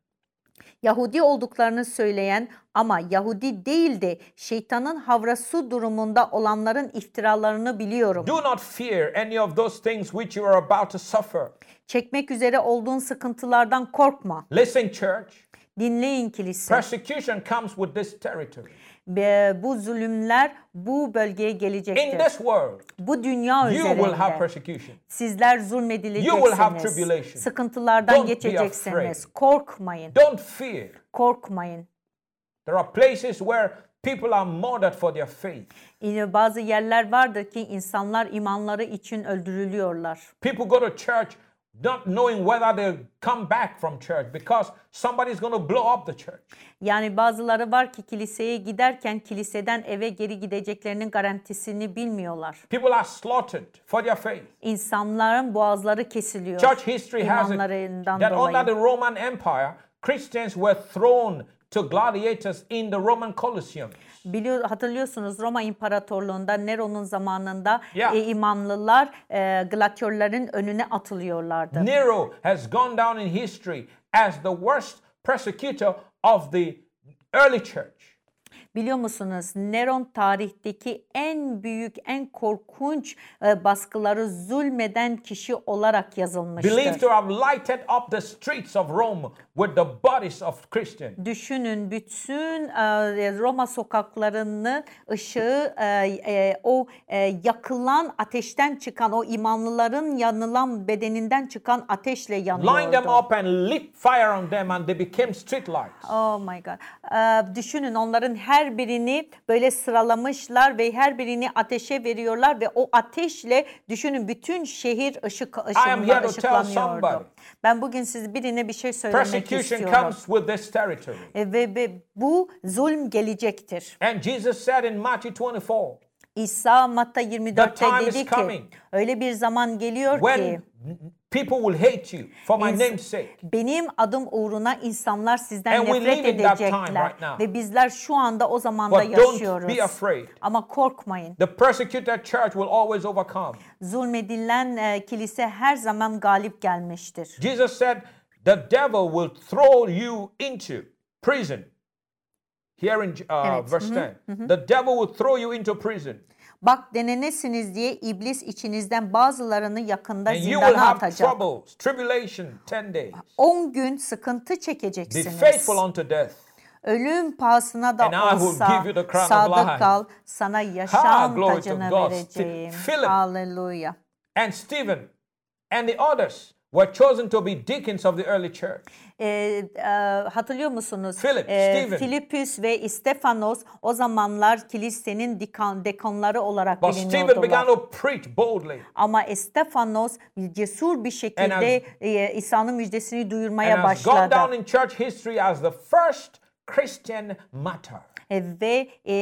Yahudi olduklarını söyleyen ama Yahudi değil de şeytanın havrası durumunda olanların iftiralarını biliyorum. Do not fear any of those things which you are about to suffer. Çekmek üzere olduğun sıkıntılardan korkma. Listen, church. Dinleyin kilise. Persecution comes with this territory. Bu zulümler bu bölgeye In gelecektir. this world, Bu dünya you will have üzerinde persecution. sizler You will have zulmedileceksiniz. tribulation. Sıkıntılardan Don't geçeceksiniz. Korkmayın. Don't fear. Korkmayın. There are places where people are murdered for their faith. Bazı yerler vardır ki insanlar imanları için öldürülüyorlar. People go to church not knowing whether they'll come back from church because somebody's going to blow up the church. Yani bazıları var ki kiliseye giderken kiliseden eve geri gideceklerinin garantisini bilmiyorlar. People are slaughtered for their faith. İnsanların boğazları kesiliyor. Church history has it that under the Roman Empire, Christians were thrown to gladiators in the Roman Colosseum. Biliyor, hatırlıyorsunuz Roma İmparatorluğu'nda Nero'nun zamanında Yeah. e, imanlılar e, gladyatörlerin önüne atılıyorlardı. Nero has gone down in history as the worst persecutor of the early church. Biliyor musunuz Neron tarihteki en büyük, en korkunç e, baskıları zulmeden kişi olarak yazılmıştır. Believed to have lighted up the streets of Rome with the bodies of Christians. Düşünün bütün e, Roma sokaklarını ışığı e, e, o e, yakılan ateşten çıkan o imanlıların yanılan bedeninden çıkan ateşle Line them yanıyordu. up and lit fire on them, and they became street lights. Oh my God. E, düşünün onların her birini böyle sıralamışlar ve her birini ateşe veriyorlar ve o ateşle düşünün bütün şehir ışık somebody. ışıklanıyordu. Ben bugün siz birine bir şey söylemek Persecution istiyorum. comes with this territory. E, ve, ve bu zulm gelecektir. And Jesus said in Matthew 24, İsa Matta 24'te time is dedi ki coming öyle bir zaman geliyor ki when people will hate you for my name's sake. benim adım uğruna insanlar sizden And we nefret live in that time edecekler right now. ve bizler şu anda o zamanda But don't yaşıyoruz. be afraid. Ama korkmayın. The persecuted church will always overcome. Zulmedilen e, kilise her zaman galip gelmiştir. Jesus said, The devil will throw you into prison. Here in uh, Evet, verse 10, the devil will throw you into prison. Bak denenesiniz diye iblis içinizden bazılarını yakında And you will zindana have atacak. troubles, tribulation, 10 days. 10 gün sıkıntı Be çekeceksiniz. faithful unto death. Ölüm pahasına da And I will olsa give you the crown of sadık life. kal, sana yaşam glory to tacını God. vereceğim. Philip. Hallelujah. And Stephen and the others were chosen to be deacons of the early church. Ee, e, hatırlıyor musunuz? Philip, Ee, Stephen. Filipüs ve Stefanos o zamanlar kilisenin dikan, dekanları olarak But Stephen biliniyordular. began to preach boldly. Ama Stefanos cesur bir şekilde e, İsa'nın müjdesini duyurmaya And has gone başladı. down in church history as the first Christian martyr. E, ve e,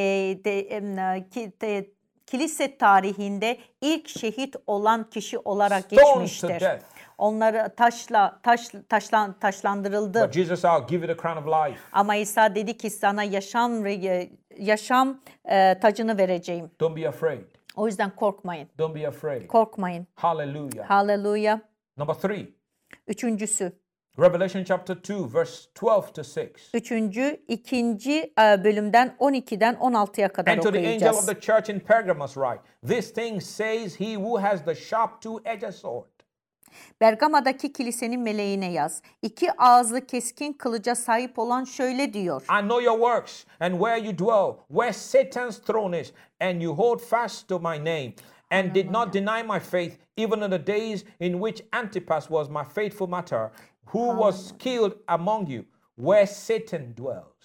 de, e, ki, de- kilise tarihinde ilk şehit olan kişi olarak Stoned to geçmiştir. death. Onları taşla taş taşlan taşlandırıldı. But Jesus I'll give you the crown of life. Ama İsa dedi ki sana yaşam ve yaşam e, tacını vereceğim. Don't be afraid. O yüzden korkmayın. Don't be afraid. Korkmayın. Hallelujah. Haleluya. Number three, Üçüncüsü. Revelation chapter 2, verse 12 to 6. Üçüncü, ikinci e, bölümden 12'den 16'ya kadar And to the angel of okuyacağız. the church in Pergamos write, This thing says he who has the sharp two-edged sword. Bergama'daki kilisenin meleğine yaz. İki ağızlı keskin kılıca sahip olan şöyle diyor. I know your works and where you dwell, where Satan's throne is, and you hold fast to my name, and did not deny my faith, even in the days in which Antipas was my faithful martyr, who was killed among you, where Satan dwells.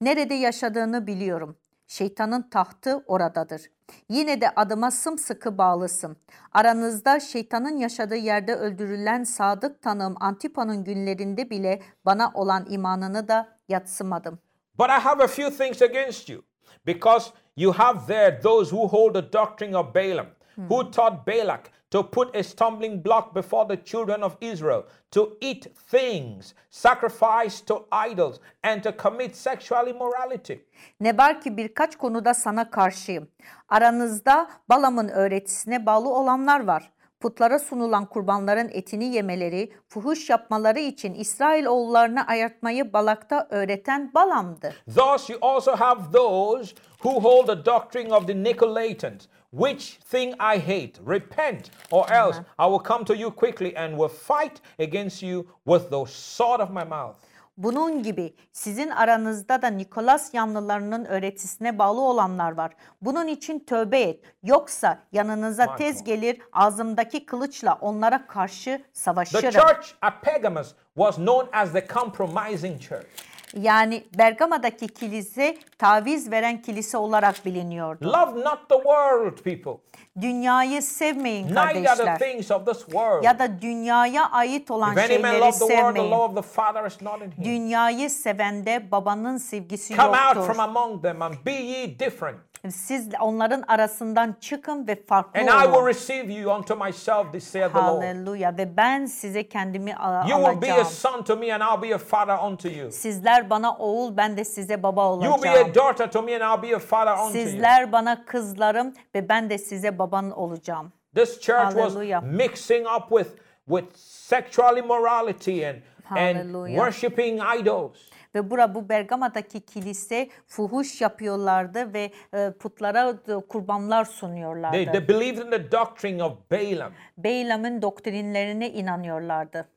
Nerede yaşadığını biliyorum. Şeytanın tahtı oradadır. Yine de adıma sımsıkı bağlısın. Aranızda şeytanın yaşadığı yerde öldürülen sadık tanığım Antipa'nın günlerinde bile bana olan imanını da yatsımadım. But I have a few things against you, because you have there those who hold the doctrine of Balaam, who taught Balak to put a stumbling block before the children of Israel, to eat things sacrificed to idols, and to commit sexual immorality. Ne var ki birkaç konuda sana karşıyım. Aranızda Balam'ın öğretisine bağlı olanlar var. Putlara sunulan kurbanların etini yemeleri, fuhuş yapmaları için İsrail oğullarını ayartmayı Balak'ta öğreten Balam'dı. Thus, you also have those who hold the doctrine of the Nicolaitans. Which thing I hate? Repent, or else I will come to you quickly and will fight against you with the sword of my mouth. Bunun gibi sizin aranızda da Nikolas yanlılarının öğretisine bağlı olanlar var. Bunun için tövbe et. Yoksa yanınıza tez gelir ağzımdaki kılıçla onlara karşı The savaşırım. church at Pergamos was known as the compromising church. Yani Bergama'daki kilise taviz veren kilise olarak biliniyordu. Love not the world, people, Dünyayı sevmeyin neither the kardeşler. things of this world. Ya da dünyaya ait olan If şeyleri love the world, the sevmeyin. love of the Father is not in him. Dünyayı sevende babanın sevgisi Come out yoktur. from among them and be ye different. Siz onların arasından çıkın ve farklı And I will olun. receive you unto myself, this saith the Lord. Halleluya ve ben size kendimi a- You will be a alacağım. son to me, and I'll be a father unto you. Sizler bana oğul ben de size baba You will be olacağım. a daughter to me, and I'll be a father unto you. Sizler bana kızlarım ve ben de size baban olacağım. This church was Hallelujah. mixing up with with sexual immorality and and Hallelujah. worshiping idols. Ve bura bu Bergama'daki kilise fuhuş yapıyorlardı ve e, putlara da kurbanlar sunuyorlardı. They, they believed in the doctrine of Balaam, Beylam'ın doktrinlerine inanıyorlardı.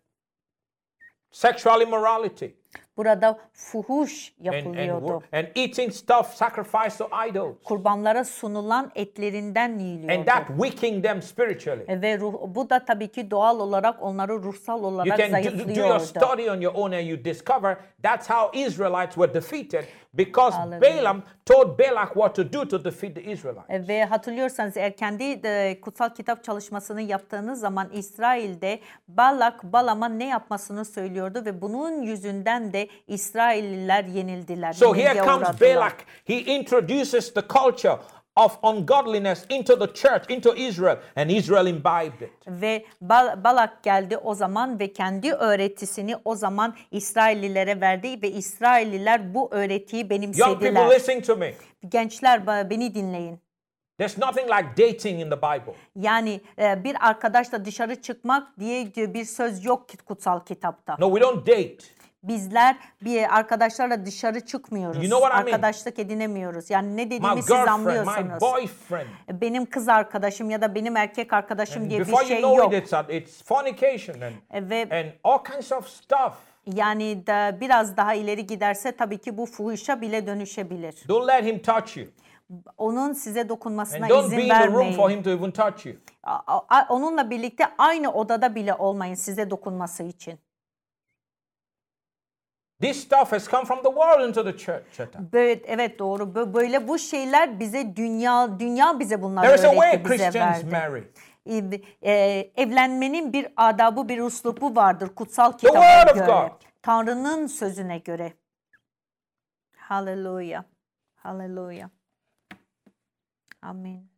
sexual immorality, Burada fuhuş and, and, yapılıyordu. wor- and eating stuff sacrificed to idols, Kurbanlara sunulan etlerinden and yiyiliyordu. that weakening them spiritually. E, Ve ruh, bu da tabii ki doğal olarak onları ruhsal You olarak can do, do your study on your own, and you discover that's how Israelites were defeated because Hallelujah. Balaam told Balak what to do to defeat the Israelites. E, Ve hatırlıyorsanız eğer kendi e, kutsal kitap çalışmasını yaptığınız zaman İsrail'de Balak Balam'a ne yapmasını söylüyordu ve bunun yüzünden de İsrailliler yenildiler. So here comes. Balak. He introduces the culture of ungodliness into the church, into Israel, and Israel imbibed it. Ve Bal- Balak geldi o zaman ve kendi öğretisini o zaman İsraillilere verdi ve İsrailliler bu öğretiyi Young people, benimsediler. listen to me. Gençler beni dinleyin. There's nothing like dating in the Bible. Yani e, bir arkadaşla dışarı çıkmak diye bir söz yok kutsal kitapta. No, we don't date. Bizler bir arkadaşlarla dışarı çıkmıyoruz. You know what I mean? Arkadaşlık edinemiyoruz. Yani ne My dediğimi siz anlıyorsunuz. Benim kız arkadaşım ya da benim erkek arkadaşım diye bir Before you şey know yok. it, it's, it's fornication and, E, Ve and all kinds of stuff. yani da biraz daha ileri giderse tabii ki bu fuhuşa bile dönüşebilir. Don't let him touch you. Onun size dokunmasına And don't izin be in the room for vermeyin. him to even touch you. Onunla birlikte aynı odada bile olmayın size dokunması için. This stuff has come from the world into the church. Böyle, evet doğru. Bö- Böyle bu şeyler bize dünya dünya bize bunları There is a way Christians marry. E, evlenmenin bir adabı, bir uslubu vardır kutsal kitaba göre. Tanrı'nın sözüne göre. Hallelujah. Hallelujah. Amin.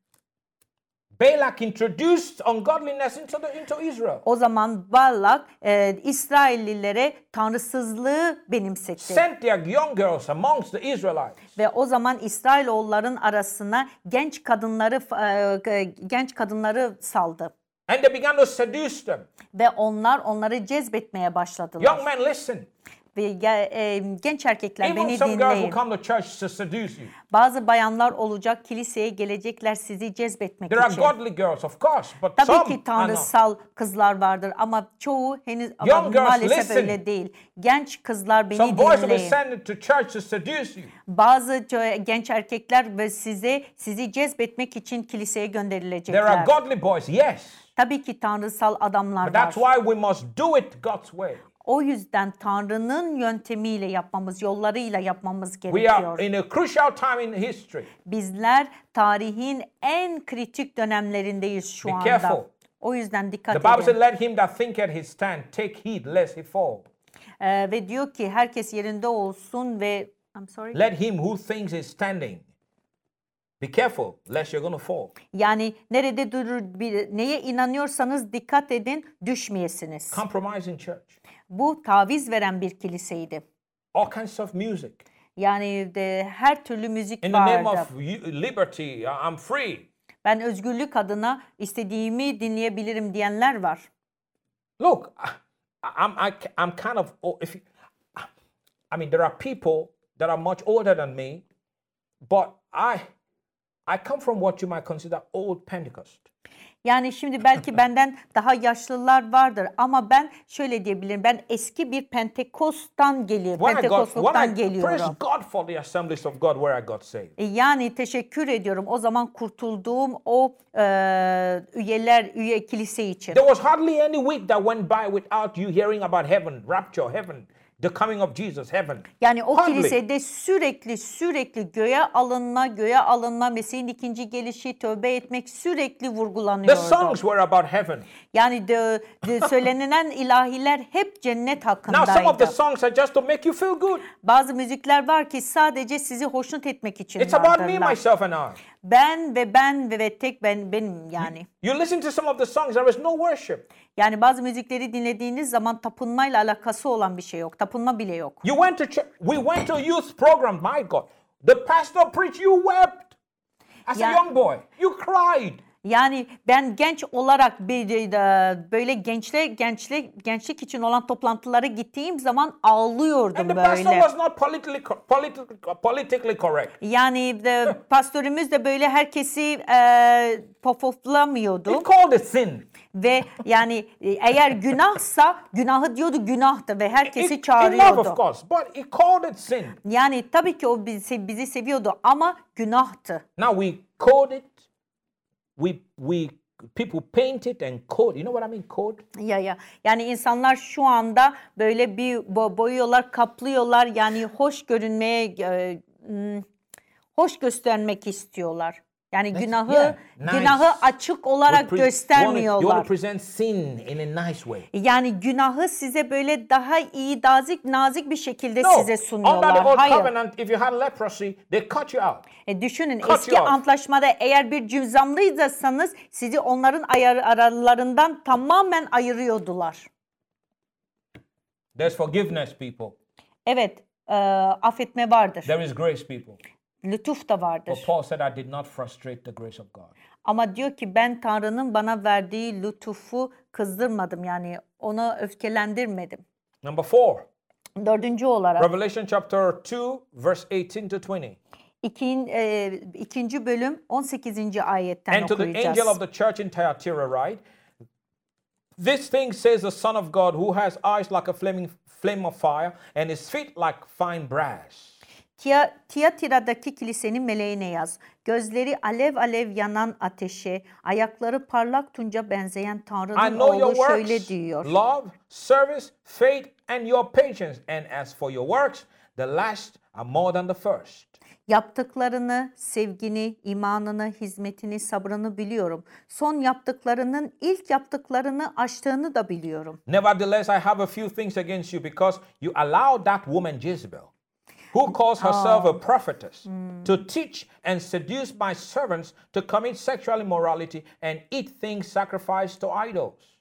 Balak introduced ungodliness into, the, into Israel. O zaman Balak e, İsraillilere tanrısızlığı benimsetti. Sent their young girls amongst the Israelites. Ve o zaman İsrailoğulların arasına genç kadınları e, genç kadınları saldı. And they began to seduce them. Ve onlar onları cezbetmeye başladılar. Young men, listen. Ve ge- genç erkekler Even beni dinleyin. Bazı bayanlar olacak kiliseye gelecekler sizi cezbetmek There are için. godly girls, of course, but Tabii some ki tanrısal kızlar vardır ama çoğu henüz ama maalesef listen. öyle değil. Genç kızlar beni Some boys will dinleyin. to church to seduce you. Bazı genç erkekler ve size sizi cezbetmek için kiliseye There are gönderilecekler. godly boys, yes. Tabii ki tanrısal adamlar But var. that's why we must do it God's way. O yüzden Tanrı'nın yöntemiyle yapmamız, yollarıyla yapmamız We gerekiyor. are in a crucial time in history. Bizler tarihin en kritik dönemlerindeyiz şu Be anda. careful. O yüzden The dikkat Bible said, edin. let him that thinketh he stand take heed lest he fall. Ee, ve diyor ki herkes yerinde olsun ve I'm sorry. Let him who thinks is standing Be careful, lest you're to fall. Yani nerede durur, bir, neye inanıyorsanız dikkat edin, düşmeyesiniz. Compromising church. Bu taviz veren bir kiliseydi. All kinds of music. Yani de her türlü müzik In the name vardı. of liberty, uh, I'm free. Ben özgürlük adına istediğimi dinleyebilirim diyenler var. Look, I'm, I, I'm kind of, oh, if you, I mean, there are people that are much older than me, but I, I come from what you might consider old Pentecost. Yani şimdi belki benden daha yaşlılar vardır ama ben şöyle diyebilirim. Ben eski bir Pentekost'tan geliyorum. I Pentekosluktan praise geliyorum. God for the assemblies of God where I got saved. E, Yani teşekkür ediyorum o zaman kurtulduğum o e, üyeler, üye kilise için. There was hardly any week that went by without you hearing about heaven, rapture, heaven, the coming of Jesus, heaven. Yani o Hardly. kilisede sürekli sürekli göğe alınma, göğe alınma, Mesih'in ikinci gelişi, tövbe etmek sürekli The vurgulanıyordu. songs were about heaven. Yani de, de söylenilen ilahiler hep cennet Now, some of the hakkındaydı. songs are just to make you feel good. Bazı müzikler var ki sadece sizi hoşnut etmek için It's about me, vardırlar. myself, and I. Ben ve ben ve, ve tek ben benim yani. You listen to some of the songs, there is no worship. Yani bazı müzikleri dinlediğiniz zaman tapınmayla alakası olan bir şey yok. Tapınma bile yok. You went to church, we went to a youth program, my God. The pastor preached, you wept. As a Yeah. young boy, you cried. Yani ben genç olarak e, böyle gençle gençle gençlik için olan toplantılara gittiğim zaman ağlıyordum And the pastor böyle. was not politically, co- politi- politically correct. Yani de, pastörümüz de böyle herkesi e, pofoflamıyordu. He called it sin. Ve yani e, eğer günahsa günahı diyordu günahtı ve herkesi In- in love, çağırıyordu. of course, but he called it sin. Yani tabii ki o bizi, bizi seviyordu ama günahtı. Now we code it. We we people paint it and code. You know what I mean? Code. Ya ya yani insanlar şu anda böyle bir bo- boyuyorlar, kaplıyorlar. Yani hoş görünmeye e, hmm, hoş göstermek istiyorlar. Yani günahı yeah, nice. günahı açık olarak pre- You göstermiyorlar. want to present sin in a nice way. Yani günahı size böyle daha iyi, nazik, nazik bir şekilde No, size under the sunuyorlar. old Hayır. covenant, if you had leprosy, they cut you out. E düşünün Cut eski antlaşmada eğer bir cüzamlıysanız sizi onların ayar, aralarından tamamen ayırıyordular. There's forgiveness, people. Evet, e, affetme vardır. There is grace, people. Lütuf da vardır. But Paul said, I did not frustrate the grace of God. Ama diyor ki ben Tanrı'nın bana verdiği lütufu kızdırmadım. Yani onu öfkelendirmedim. Number four, Dördüncü olarak Revelation chapter 2, verse 18 to 20. ikin, e, ikinci bölüm 18. ayetten And to the okuyacağız. angel of the church in Thyatira, write, This thing says the Son of God, who has eyes like a flaming flame of fire, and his feet like fine brass. Tiyatira'daki kilisenin meleğine yaz. Gözleri alev alev yanan ateşe, ayakları parlak tunca benzeyen Tanrı'nın oğlu şöyle works, diyor. love, service, faith, and your patience. And as for your works, the last are more than the first. Yaptıklarını, sevgini, imanını, hizmetini, sabrını biliyorum. Son yaptıklarının ilk yaptıklarını aştığını da biliyorum. Nevertheless, I have a few things against you because you allowed that woman Jezebel, who calls herself a prophetess, to teach and seduce my servants to commit sexual immorality and eat things sacrificed to idols.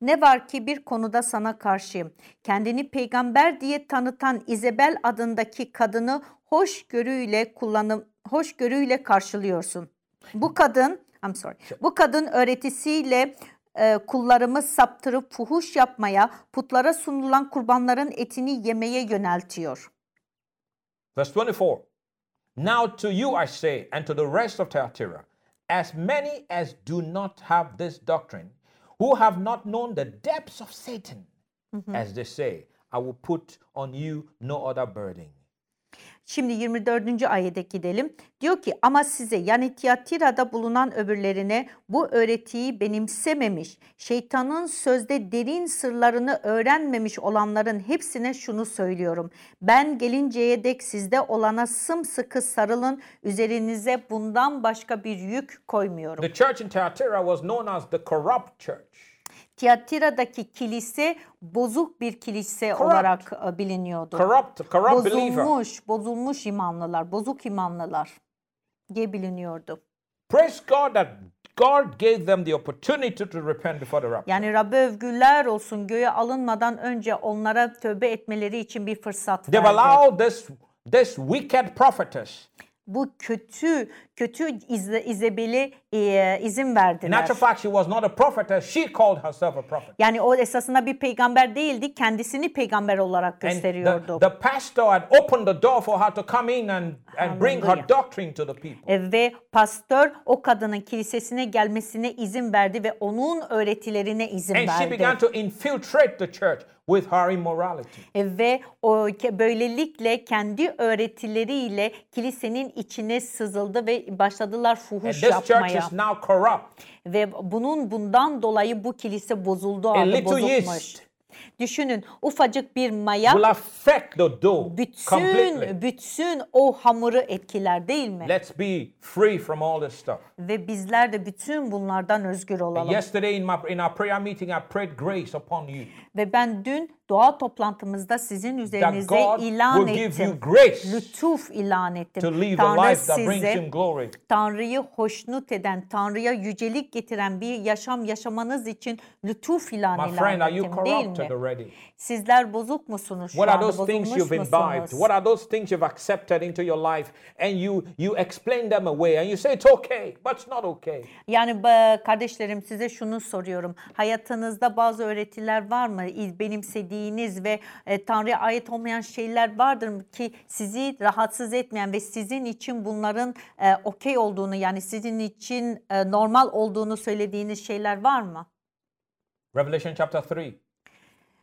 Ne var ki bir konuda sana karşıyım. Kendini peygamber diye tanıtan İzebel adındaki kadını hoşgörüyle kullanım hoşgörüyle karşılıyorsun. Bu kadın, I'm sorry. Bu kadın öğretisiyle e, kullarımı saptırıp fuhuş yapmaya, putlara sunulan kurbanların etini yemeye yöneltiyor. Verse 24 Now to you I say, and to the rest of Thyatira, as many as do not have this doctrine, who have not known the depths of Satan, mm-hmm. as they say, I will put on you no other burden. Şimdi 24. ayete gidelim. Diyor ki ama size yani Tiyatira'da bulunan öbürlerine bu öğretiyi benimsememiş, şeytanın sözde derin sırlarını öğrenmemiş olanların hepsine şunu söylüyorum. Ben gelinceye dek sizde olana sımsıkı sarılın, üzerinize bundan başka bir yük koymuyorum. The church in Thyatira was known as the corrupt church. Tiyatira'daki kilise bozuk bir kilise Corrupt. olarak e, biliniyordu. Corrupt, corrupt believer. Bozulmuş, bozulmuş imanlılar, bozuk imanlılar. diye biliniyordu. Praise God that God gave them the opportunity to repent before the rapture. Yani Rabbe övgüler olsun göğe alınmadan önce onlara tövbe etmeleri için bir fırsat They've verdi. allowed this, this wicked prophetess. Bu kötü kötü İze, İzebel'i e, izin In verdiler. actual fact, she was not a prophetess. She called herself a prophet. Yani o esasında bir peygamber değildi, kendisini peygamber olarak And the, gösteriyordu. the pastor had opened the door for her to come in and, and bring her doctrine to the people. E, Ve pastör o kadının kilisesine gelmesine izin verdi ve onun öğretilerine izin And she verdi. began to infiltrate the church with her immorality. E, Ve o böylelikle kendi öğretileriyle kilisenin içine sızıldı ve başladılar And fuhuş this church yapmaya. is now corrupt. Ve bunun bundan dolayı bu kilise bozuldu A aldı, little bozulmuş. yeast Düşünün ufacık bir maya will affect the dough completely. bütün bütün o hamuru etkiler değil mi? Let's be free from all this stuff. Ve bizler de bütün bunlardan özgür olalım. Yesterday in my in our prayer meeting, I prayed grace upon you. Ve ben dün doğa toplantımızda sizin üzerinize ilan ettim. Lütuf ilan ettim. Tanrı size. Tanrı'yı hoşnut eden, Tanrı'ya yücelik getiren bir yaşam yaşamanız için lütuf ilan My friend, ettim değil mi? already? Sizler bozuk musunuz şu What are anda? those things Bozulmuş you've imbibed? musunuz? What are those things you've accepted into your life and you you explain them away and you say it's okay, but it's not okay. Yani kardeşlerim size şunu soruyorum. Hayatınızda bazı öğretiler var mı? İz- Benimsediğiniz ve e, Tanrı'ya ait olmayan şeyler vardır ki sizi rahatsız etmeyen ve sizin için bunların e, okey olduğunu yani sizin için e, normal olduğunu söylediğiniz şeyler var mı? Revelation chapter 3,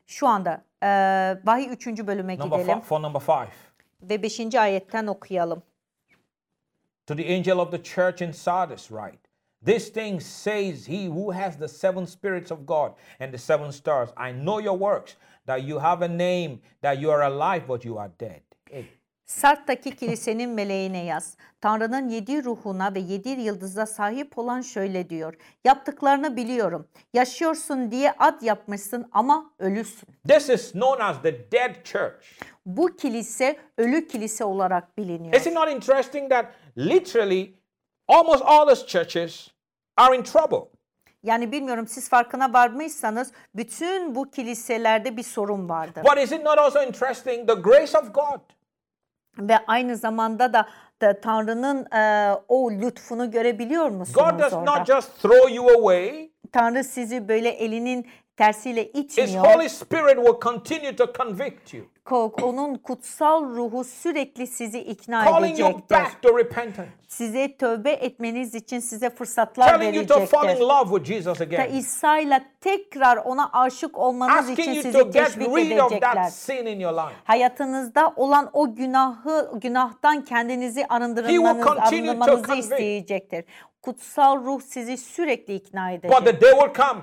Şu anda e, Vahiy 3. bölüme number gidelim fi- for number 5. ve 5. ayetten okuyalım. To the angel of the church in Sardis write, This thing says he who has the seven spirits of God and the seven stars. I know your works, that you have a name, that you are alive, but you are dead. Hey. Sart'taki kilisenin meleğine yaz. Tanrı'nın yedi ruhuna ve yedi yıldıza sahip olan şöyle diyor. Yaptıklarını biliyorum. Yaşıyorsun diye ad yapmışsın ama ölüsün. This is known as the dead church. Bu kilise ölü kilise olarak biliniyor. Is it not interesting that literally almost all those churches are in trouble? Yani bilmiyorum siz farkına varmışsanız bütün bu kiliselerde bir sorun vardır. But is it not also interesting the grace of God? Ve aynı zamanda da, da Tanrı'nın e, o lütfunu görebiliyor musunuz God does orada? not just throw you away, Tanrı sizi böyle elinin tersiyle His itmiyor. Holy Spirit will continue to convict you, Ko- Onun kutsal ruhu sürekli sizi ikna calling you edecektir. back to repentance, Size tövbe etmeniz için size fırsatlar telling you to fall in verecektir. love with Jesus Da again, İsa ile tekrar ona aşık olmanız için you sizi to get teşvik rid of edecekler. that sin in your life. Hayatınızda olan o günahı günahtan kendinizi arındırmanız, continue to arındırmanızı convict. isteyecektir. Kutsal ruh sizi sürekli ikna But edecek. the day will come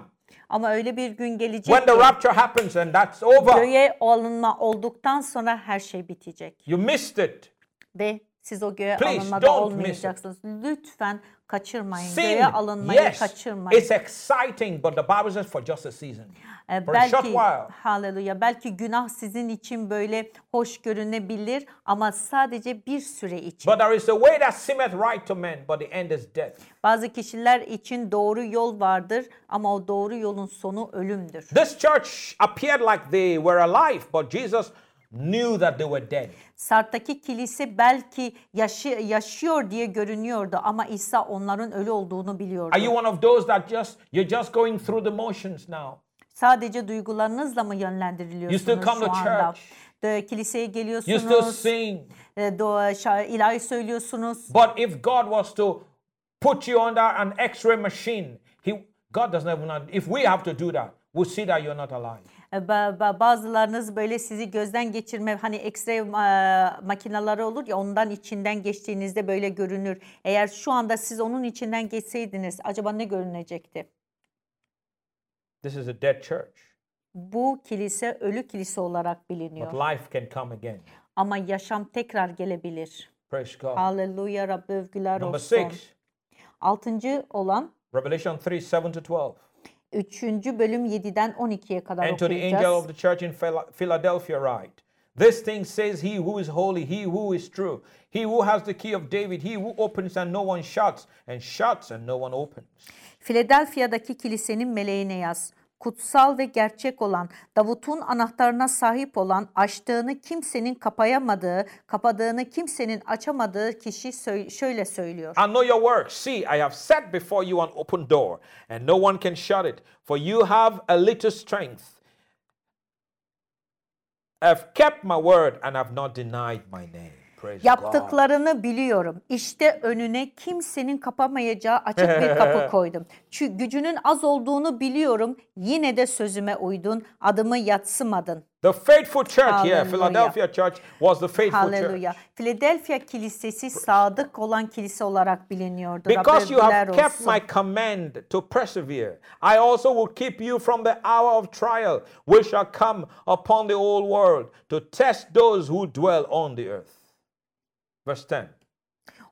Ama öyle bir gün gelecek when the rapture happens and that's over. göğe alınma olduktan sonra her şey bitecek. You missed it. Ve siz o göğe Please, alınmada olmayacaksınız. Lütfen kaçırmayın. Sin, Göğe alınmayı yes, kaçırmayın. it's exciting, but the Bible says for just a season. Ee, for a short belki while. haleluya belki günah sizin için böyle hoş görünebilir ama sadece bir süre için. But there is a way that seemeth right to men, but the end is death. Bazı kişiler için doğru yol vardır ama o doğru yolun sonu ölümdür. This church appeared like they were alive, but Jesus knew that they were dead. Sart'taki kilise belki yaşı, yaşıyor diye görünüyordu ama İsa onların ölü olduğunu biliyordu. Are you one of those that just you're just going through the motions now? Sadece duygularınızla mı You still yönlendiriliyorsunuz come şu to anda? church. De, kiliseye You still geliyorsunuz, sing. e, do- şa- ilahi söylüyorsunuz. But if God was to put you under an X-ray machine, He God doesn't even. If we have to do that, we'll see that you're not alive. E, ba- ba- Bazılarınız böyle sizi gözden geçirme hani X-ray e, makineleri olur ya ondan içinden geçtiğinizde böyle görünür. Eğer şu anda siz onun içinden geçseydiniz acaba ne görünecekti? This is a dead church, Bu kilise ölü kilise olarak biliniyor. but life can come again. Ama yaşam tekrar gelebilir. Praise God. Haleluya Rabbi övgüler Number olsun. six, Altıncı olan Revelation 3 7 to 12. üçüncü bölüm 7'den 12'ye kadar And to the angel okuyacağız. of the church in Phila- Philadelphia write, This thing says, He who is holy, he who is true, he who has the key of David, he who opens and no one shuts, and shuts and no one opens. Philadelphia'daki kilisenin meleğine yaz. Kutsal ve gerçek olan, Davut'un anahtarına sahip olan, açtığını kimsenin kapayamadığı, kapadığını kimsenin açamadığı kişi şöyle söylüyor. I know your works. See, I have set before you an open door, and no one can shut it. For you have a little strength. I've kept my word and have not denied my name. Yaptıklarını biliyorum. İşte önüne kimsenin kapamayacağı açık bir kapı koydum. Çünkü gücünün az olduğunu biliyorum. Yine de sözüme uydun. Adımı yatsımadın. The faithful church here, Hallelujah. Philadelphia church, was the faithful Haleluya. church. Philadelphia kilisesi sadık olan kilise olarak biliniyordu. Because you have Rabbiler kept olsun. my command to persevere, I also will keep you from the hour of trial, which shall come upon the whole world to test those who dwell on the earth. Verse 10.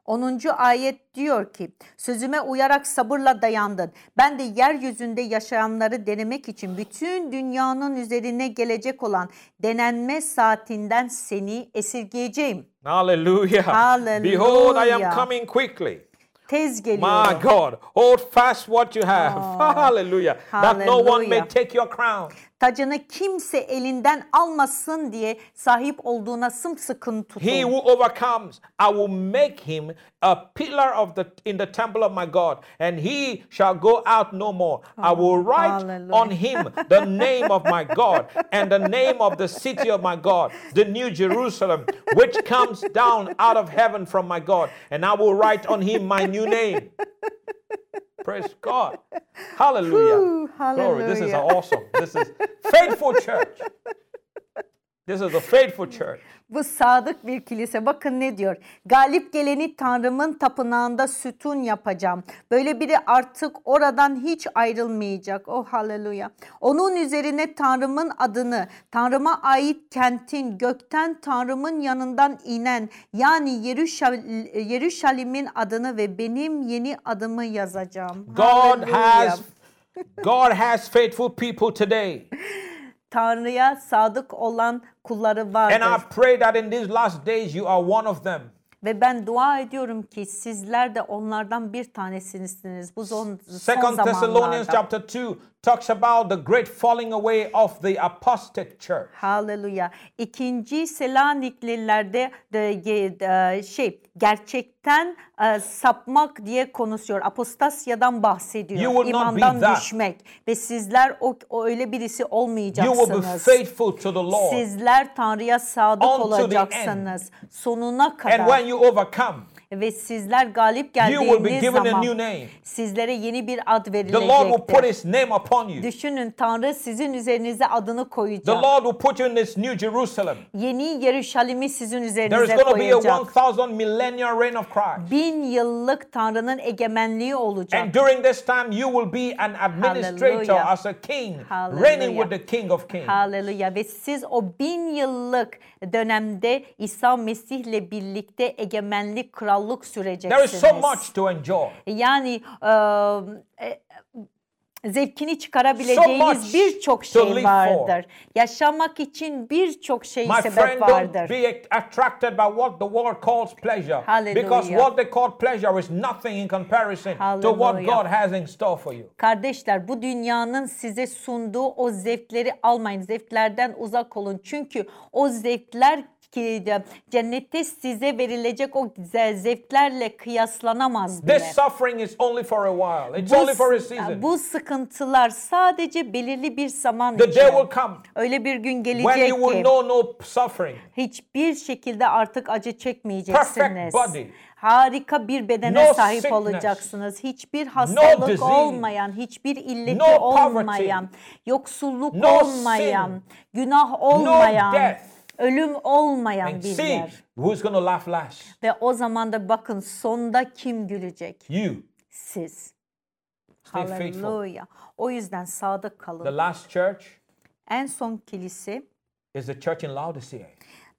10. ayet diyor ki sözüme uyarak sabırla dayandın. Ben de yeryüzünde yaşayanları denemek için bütün dünyanın üzerine gelecek olan denenme saatinden seni esirgeyeceğim. Hallelujah. Behold, I am Hallelujah. coming quickly. Tez My geliyorum. God, hold fast what you have. Hallelujah. That no one may Hallelujah. take your crown. Tacını kimse elinden almasın diye sahip olduğuna sımsıkın tutun. He who overcomes, I will make him a pillar of the in the temple of my God, and he shall go out no more. I oh, will write hallelujah. on him the name of my God and the name of the city of my God, the new Jerusalem, which comes down out of heaven from my God, and I will write on him my new name. Praise God. Hallelujah. Whew, Glory. This is awesome. This is faithful church. This is a faithful church. Bu sadık bir kilise. Bakın ne diyor. Galip geleni Tanrımın tapınağında sütun yapacağım. Böyle biri artık oradan hiç ayrılmayacak. Oh haleluya. Onun üzerine Tanrımın adını, Tanrıma ait kentin, gökten Tanrımın yanından inen, yani Yeruşal- Yeruşalim'in adını ve benim yeni adımı yazacağım. God Haleluya. has God has faithful people today. Tanrı'ya sadık olan kulları vardır. And I pray that in these last days you are one of them. Ve ben dua ediyorum ki sizler de onlardan bir tanesisiniz bu son, son Second Thessalonians zamanlarda. chapter 2 talks about the great falling away of the apostate church. Haleluya. İkinci Selanikliler'de de, ge- de- şey gerçekten e, sapmak diye konuşuyor. Apostasyadan bahsediyor. İmandan düşmek ve sizler o, o öyle birisi You will be olmayacaksınız. faithful to the Lord. Sizler Tanrı'ya sadık the olacaksınız. Sonuna And kadar. when you overcome, Ve sizler galip geldiğiniz zaman sizlere yeni bir ad The Lord will put verilecektir. his name upon you. Düşünün Tanrı sizin üzerinize adını The koyacak. Lord will put you in this new Jerusalem. Yeni Yeruşalim'i sizin There is üzerinize going to be a koyacak. 1000 millennial reign of Christ. Bin yıllık Tanrı'nın egemenliği olacak. And during this time, you will be an administrator Hallelujah. as a king, Hallelujah. reigning with the King of Kings. Haleluya ve siz o bin yıllık dönemde İsa Mesih'le birlikte egemenlik, krallık There is süreceksiniz. so much to enjoy. Yani e, e, zevkini So çıkarabileceğiniz birçok to şey live for. vardır. Yaşamak için birçok şey My sebep friend, vardır. be attracted by what the world calls pleasure. Hallelujah. Because what they call pleasure is nothing in comparison to what Hallelujah. God has in store for you. Kardeşler bu dünyanın size sunduğu o zevkleri almayın. Zevklerden uzak olun. Çünkü o zevkler ki cennette size verilecek o güzel zevklerle kıyaslanamaz bile. This suffering is only for a while. It's only for a season. bu sıkıntılar sadece belirli bir zaman The için. day will come Öyle bir gün when gelecek you will ki know no suffering. hiçbir şekilde artık acı çekmeyeceksiniz. Perfect body. Harika bir bedene No sahip sickness. olacaksınız. Hiçbir hastalık disease. olmayan, hiçbir illeti No poverty. olmayan, yoksulluk No olmayan, sin. günah olmayan, death. Ölüm olmayan And bir see yer. who's to laugh last. Ve o zaman da bakın sonda kim gülecek? You. Siz. Stay. Haleluya. O yüzden sadık The kalın. last church En son kilise is the church in Laodicea.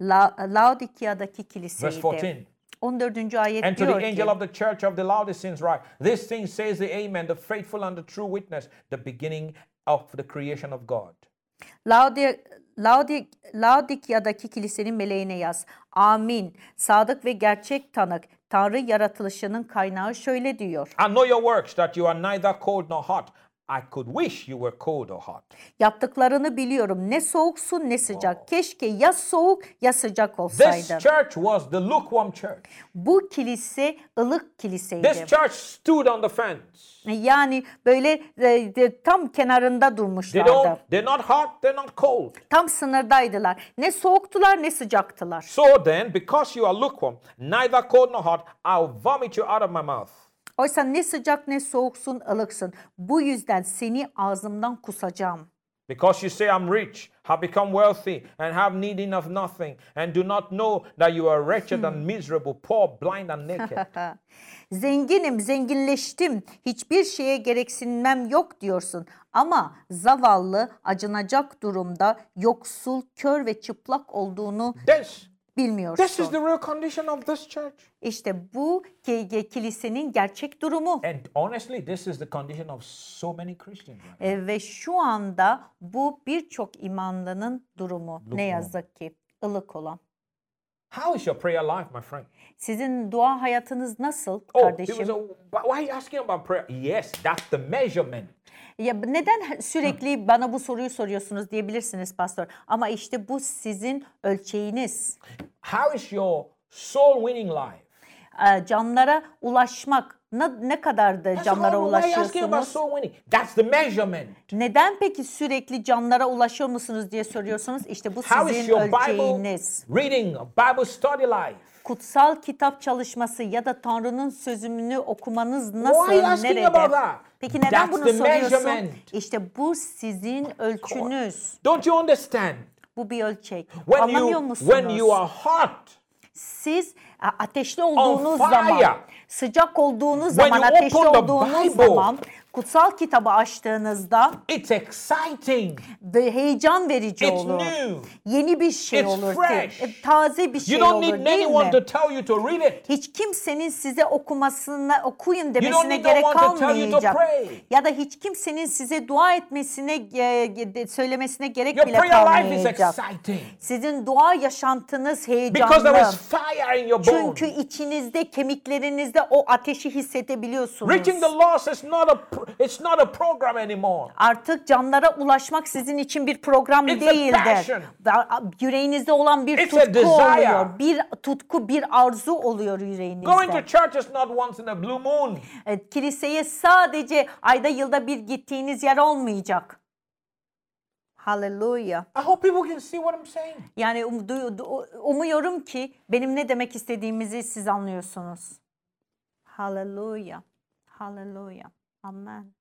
La Laodikia'daki Verse kiliseydi. 14. 14. ayet And to diyor the ki angel of the church of the Laodiceans write, This thing says the Amen, the faithful and the true witness, the beginning of the creation of God. Laodi Laodik, Laodikya'daki kilisenin meleğine yaz. Amin. Sadık ve gerçek tanık. Tanrı yaratılışının kaynağı şöyle diyor. I know your works, that you are neither cold nor hot. I could wish you were cold or hot. Yaptıklarını biliyorum. Ne soğuksun ne sıcak. Keşke ya soğuk ya sıcak This olsaydın. church was the lukewarm church. Bu kilise ılık kiliseydi. This church stood on the fence. Yani böyle e, de, tam kenarında They durmuşlardı. don't, they're not hot, they're not cold. Tam sınırdaydılar. Ne soğuktular ne sıcaktılar. So then, because you are lukewarm, neither cold nor hot, I'll vomit you out of my mouth. Oysa ne sıcak ne soğuksun ılıksın. Bu yüzden seni ağzımdan kusacağım. Because you say, I'm rich, have become wealthy, and have needing of nothing, and do not know that you are wretched and miserable, poor, blind, and naked. Zenginim, zenginleştim. Hiçbir şeye gereksinmem yok diyorsun. Ama zavallı, acınacak durumda, yoksul, kör ve çıplak olduğunu this, bilmiyorsun. this is the real condition of this church. İşte bu ki- kilisenin gerçek durumu. And honestly, this is the condition of so many Christians. right? E, ve şu anda bu birçok imanlının durumu. Ne yazık ki ılık olan. How is your prayer life, my friend? Sizin dua hayatınız nasıl Oh, it kardeşim? was a, but why are you asking about prayer? Yes, that's the measurement. Ya neden sürekli bana bu soruyu soruyorsunuz diyebilirsiniz pastor. Ama işte bu sizin ölçeğiniz. How is your soul winning life? Ee, Canlara ulaşmak ne, ne kadardı Pastor canlara ulaşıyorsunuz? That's the measurement. Neden peki sürekli canlara ulaşıyor musunuz diye soruyorsunuz? İşte bu How is sizin your Bible ölçeğiniz. reading, Bible study life? Kutsal kitap çalışması ya da Tanrı'nın sözünü okumanız Why nasıl, asking nerede? Peki neden That's bunu soruyorsun? measurement. İşte bu sizin ölçünüz. Don't you understand? Bu bir ölçek. When Anlamıyor you musunuz? when you are hot, Siz ateşli olduğunuz zaman, sıcak olduğunuz When zaman, ateşli olduğunuz Bible. zaman kutsal kitabı açtığınızda it's exciting. ve heyecan verici It's olur. new. Yeni bir şey It's olur. fresh. E, Taze bir şey You don't olur need değil anyone mi? to tell you to read it. Hiç kimsenin size okumasına, okuyun don't demesine need gerek kalmayacak. Ya da hiç kimsenin size dua etmesine, e, söylemesine gerek Your bile prayer life is kalmayacak. exciting Sizin dua yaşantınız because there heyecanlı. is fire in your Çünkü bones. içinizde, kemiklerinizde o ateşi hissedebiliyorsunuz. Reaching the lost is not a it's not a program anymore. Artık canlara ulaşmak sizin için bir program It's değildir. Yüreğinizde olan bir It's tutku oluyor. Bir tutku, bir arzu oluyor Going to yüreğinizde. church is not once in a blue moon. Evet, kiliseye sadece ayda yılda bir gittiğiniz yer olmayacak. Hallelujah. I hope people can see what I'm saying. Yani um- du- du- umuyorum ki benim ne demek istediğimizi siz anlıyorsunuz. Hallelujah. Hallelujah. Amen.